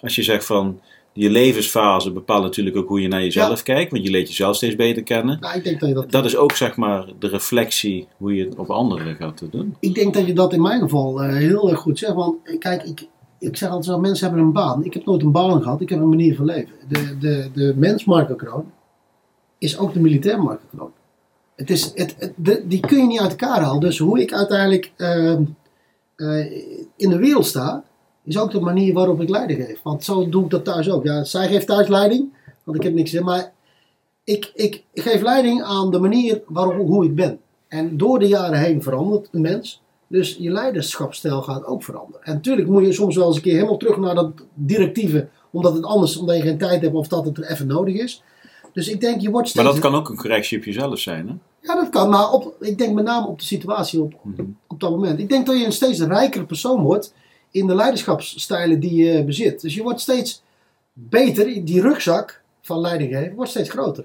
Als je zegt van, je levensfase bepaalt natuurlijk ook hoe je naar jezelf kijkt, want je leert jezelf steeds beter kennen. Nou, ik denk dat je dat, Dat is ook zeg maar de reflectie hoe je het op anderen gaat doen. ik denk dat, je dat in mijn geval eh, heel erg goed zegt. Want eh, kijk, ik, ik zeg altijd zo, mensen hebben een baan. Ik heb nooit een baan gehad, ik heb een manier van leven. De, de, de mens Marco Kroon is ook de militair Marco Kroon. Het is, het, het- de, die kun je niet uit elkaar halen. Dus hoe ik uiteindelijk ehm, eh, in de wereld sta, is ook de manier waarop ik leiding geef. Want zo doe ik dat thuis ook. Ja, zij geeft thuis leiding, want ik heb niks in. Maar ik, ik geef leiding aan de manier waarop hoe ik ben. En door de jaren heen verandert een mens. Dus je leiderschapsstijl gaat ook veranderen. En natuurlijk moet je soms wel eens een keer helemaal terug naar dat directieve. Omdat het anders, omdat je geen tijd hebt of dat het er even nodig is. Dus ik denk, je wordt steeds... Maar dat kan ook een correctie op jezelf zijn, hè? Ja, dat kan. Maar op, ik denk met name op de situatie op, Mhm. op dat moment. Ik denk dat je een steeds rijker persoon wordt in de leiderschapsstijlen die je bezit. Dus je wordt steeds beter. Die rugzak van leidinggeven wordt steeds groter.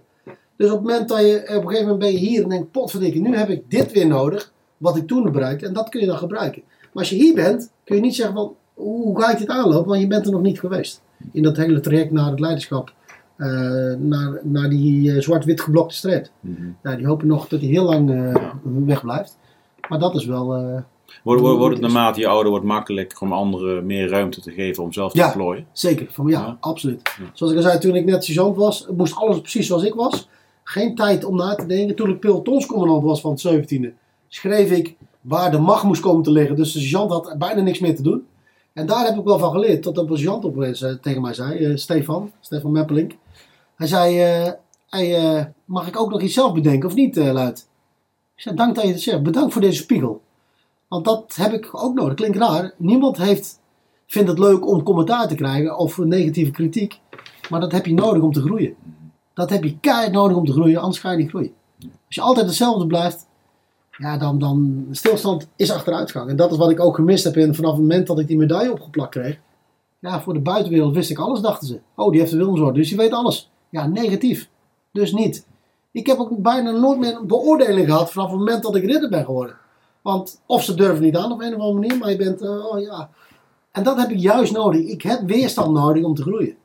Dus op het moment dat je op een gegeven moment ben je hier en denkt, potverdikke, nu heb ik dit weer nodig, wat ik toen bereikte. En dat kun je dan gebruiken. Maar als je hier bent, kun je niet zeggen van, hoe ga ik dit aanlopen? Want je bent er nog niet geweest. In dat hele traject naar het leiderschap. eh, naar, naar die eh, zwart-wit geblokte streep. Mhm. Die hopen nog dat hij heel lang eh weg blijft. Maar dat is wel. Wordt, wordt, wordt het naarmate je ouder wordt makkelijker om anderen meer ruimte te geven om zelf te Ja. plooien? zeker. Van, ja, Ja. absoluut. Ja. Zoals ik al zei, toen ik net sergeant was, moest alles precies zoals ik was. Geen tijd om na te denken. Toen ik pelotonscommandant was van het 17e, schreef ik waar de macht moest komen te liggen. Dus de sergeant had bijna niks meer te doen. En daar heb ik wel van geleerd. Tot een sergeant opeens eh, tegen mij zei, eh, Stefan, Stefan Meppelink. Hij zei, eh, hey, mag ik ook nog iets zelf bedenken of niet, Luid? Ik zei, dank dat je het zegt. Bedankt voor deze spiegel. Want dat heb ik ook nodig. Klinkt raar. Niemand heeft, vindt het leuk om commentaar te krijgen of negatieve kritiek. Maar dat heb je nodig om te groeien. Dat heb je keihard nodig om te groeien, anders ga je niet groeien. Als je altijd hetzelfde blijft, ja, dan, dan stilstand is achteruitgang. En dat is wat ik ook gemist heb vanaf het moment dat ik die medaille opgeplakt kreeg. Ja, voor de buitenwereld wist ik alles, dachten ze. Oh, die heeft de Willemsorde, dus die weet alles. Ja, negatief. Dus niet. Ik heb ook bijna nooit meer een beoordeling gehad vanaf het moment dat ik ridder ben geworden. Want of ze durven niet aan op een of andere manier, maar je bent, eh, oh ja. En dat heb ik juist nodig. Ik heb weerstand nodig om te groeien.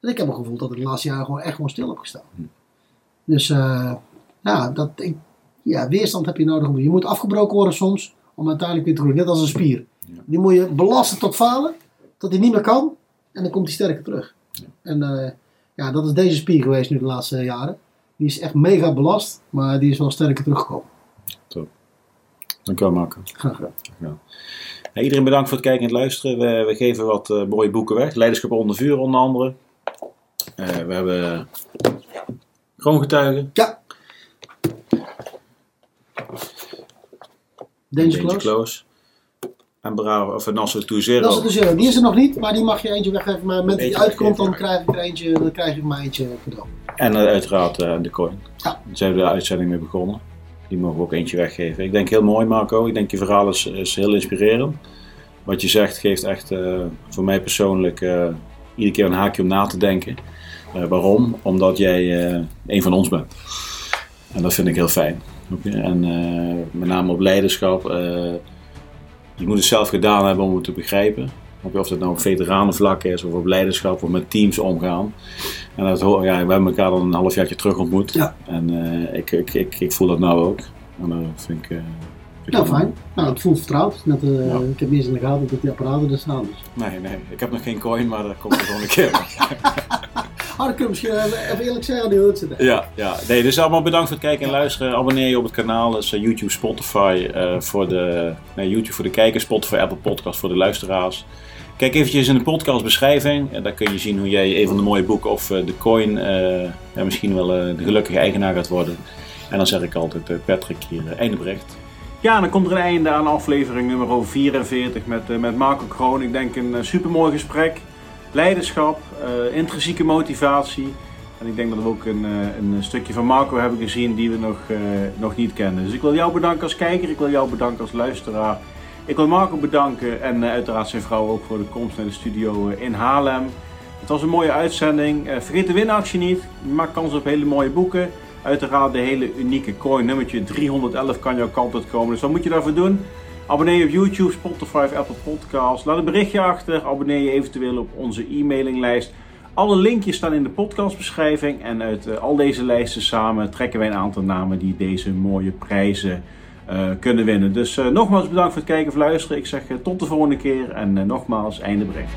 En ik heb het gevoel dat ik de laatste jaren gewoon echt gewoon stil heb gestaan. Dus eh, ja, dat, ik, ja, weerstand heb je nodig. om- Je moet afgebroken worden soms om uiteindelijk weer te groeien. Net als een spier. Die moet je belasten tot falen, tot hij niet meer kan. En dan komt hij sterker terug. En eh, ja, dat is deze spier geweest nu de laatste jaren. Die is echt mega belast, maar die is wel sterker teruggekomen. Dank u wel, Marco. Graag gedaan. Iedereen bedankt voor het kijken en het luisteren. We, we geven wat eh, mooie boeken weg. Leiderschap onder vuur onder andere. Eh, we hebben Kroongetuigen. Ja. Danger Close. Close. En Bravo, of Nassau to Zero. Eh, die is er nog niet, maar die mag je eentje weggeven. Maar met die uitkomt, dan krijg ik er eentje, dan krijg ik maar eentje cadeau. En eh, uiteraard de coin. Ja. Daar zijn we de uitzending mee begonnen. Die mogen we ook eentje weggeven. Ik denk heel mooi Marco. Ik denk je verhaal is, is heel inspirerend. Wat je zegt geeft echt eh, voor mij persoonlijk eh, iedere keer een haakje om na te denken. Eh, waarom? Omdat jij een van ons bent. En dat vind ik heel fijn. En met name op leiderschap. je moet het zelf gedaan hebben om het te begrijpen. Of dat nou op veteranenvlak is of op leiderschap of met teams omgaan. En dat, ja, we hebben elkaar dan een halfjaartje terug ontmoet. Ja. En eh, ik, ik, ik, ik voel dat nou ook. En dat vind ik... eh, vind ik Nou, fijn. Nou, het voelt vertrouwd. Net, eh, Ja. Ik heb niet eens in de gaten dat die apparaten er staan. Dus. Nee, nee. Ik heb nog geen coin, maar dat komt er gewoon een keer. Ah, dan kun je misschien even, eerlijk zeggen, die hoort zitten. Ja, ja. Nee, dus allemaal bedankt voor het kijken en luisteren. Abonneer je op het kanaal. Dat is eh, YouTube, Spotify eh, voor de... Nee, YouTube voor de kijkers, Spotify, Apple Podcast voor de luisteraars. Kijk eventjes in de podcastbeschrijving. En daar kun je zien hoe jij een van de mooie boeken of de coin ja, misschien wel de gelukkige eigenaar gaat worden. En dan zeg ik altijd Patrick hier, einde bericht. Ja, dan komt er een einde aan aflevering nummer 44 met, met Marco Kroon. Ik denk een supermooi gesprek. Leiderschap, intrinsieke motivatie. En ik denk dat we ook een, een stukje van Marco hebben gezien die we nog, nog niet kennen. Dus ik wil jou bedanken als kijker, ik wil jou bedanken als luisteraar. Ik wil Marco bedanken en uh, uiteraard zijn vrouw ook voor de komst naar de studio uh, in Haarlem. Het was een mooie uitzending. Uh, vergeet de winactie niet. Je maakt kans op hele mooie boeken. Uiteraard de hele unieke coin nummertje 311 kan jouw kant uit komen. Dus wat moet je daarvoor doen? Abonneer je op YouTube, Spotify, Apple Podcasts. Laat een berichtje achter. Abonneer je eventueel op onze e-mailinglijst. Alle linkjes staan in de podcastbeschrijving. En uit al deze lijsten samen trekken wij een aantal namen die deze mooie prijzen kunnen winnen. Dus uh, nogmaals bedankt voor het kijken of luisteren. Ik zeg uh, tot de volgende keer en nogmaals einde bericht.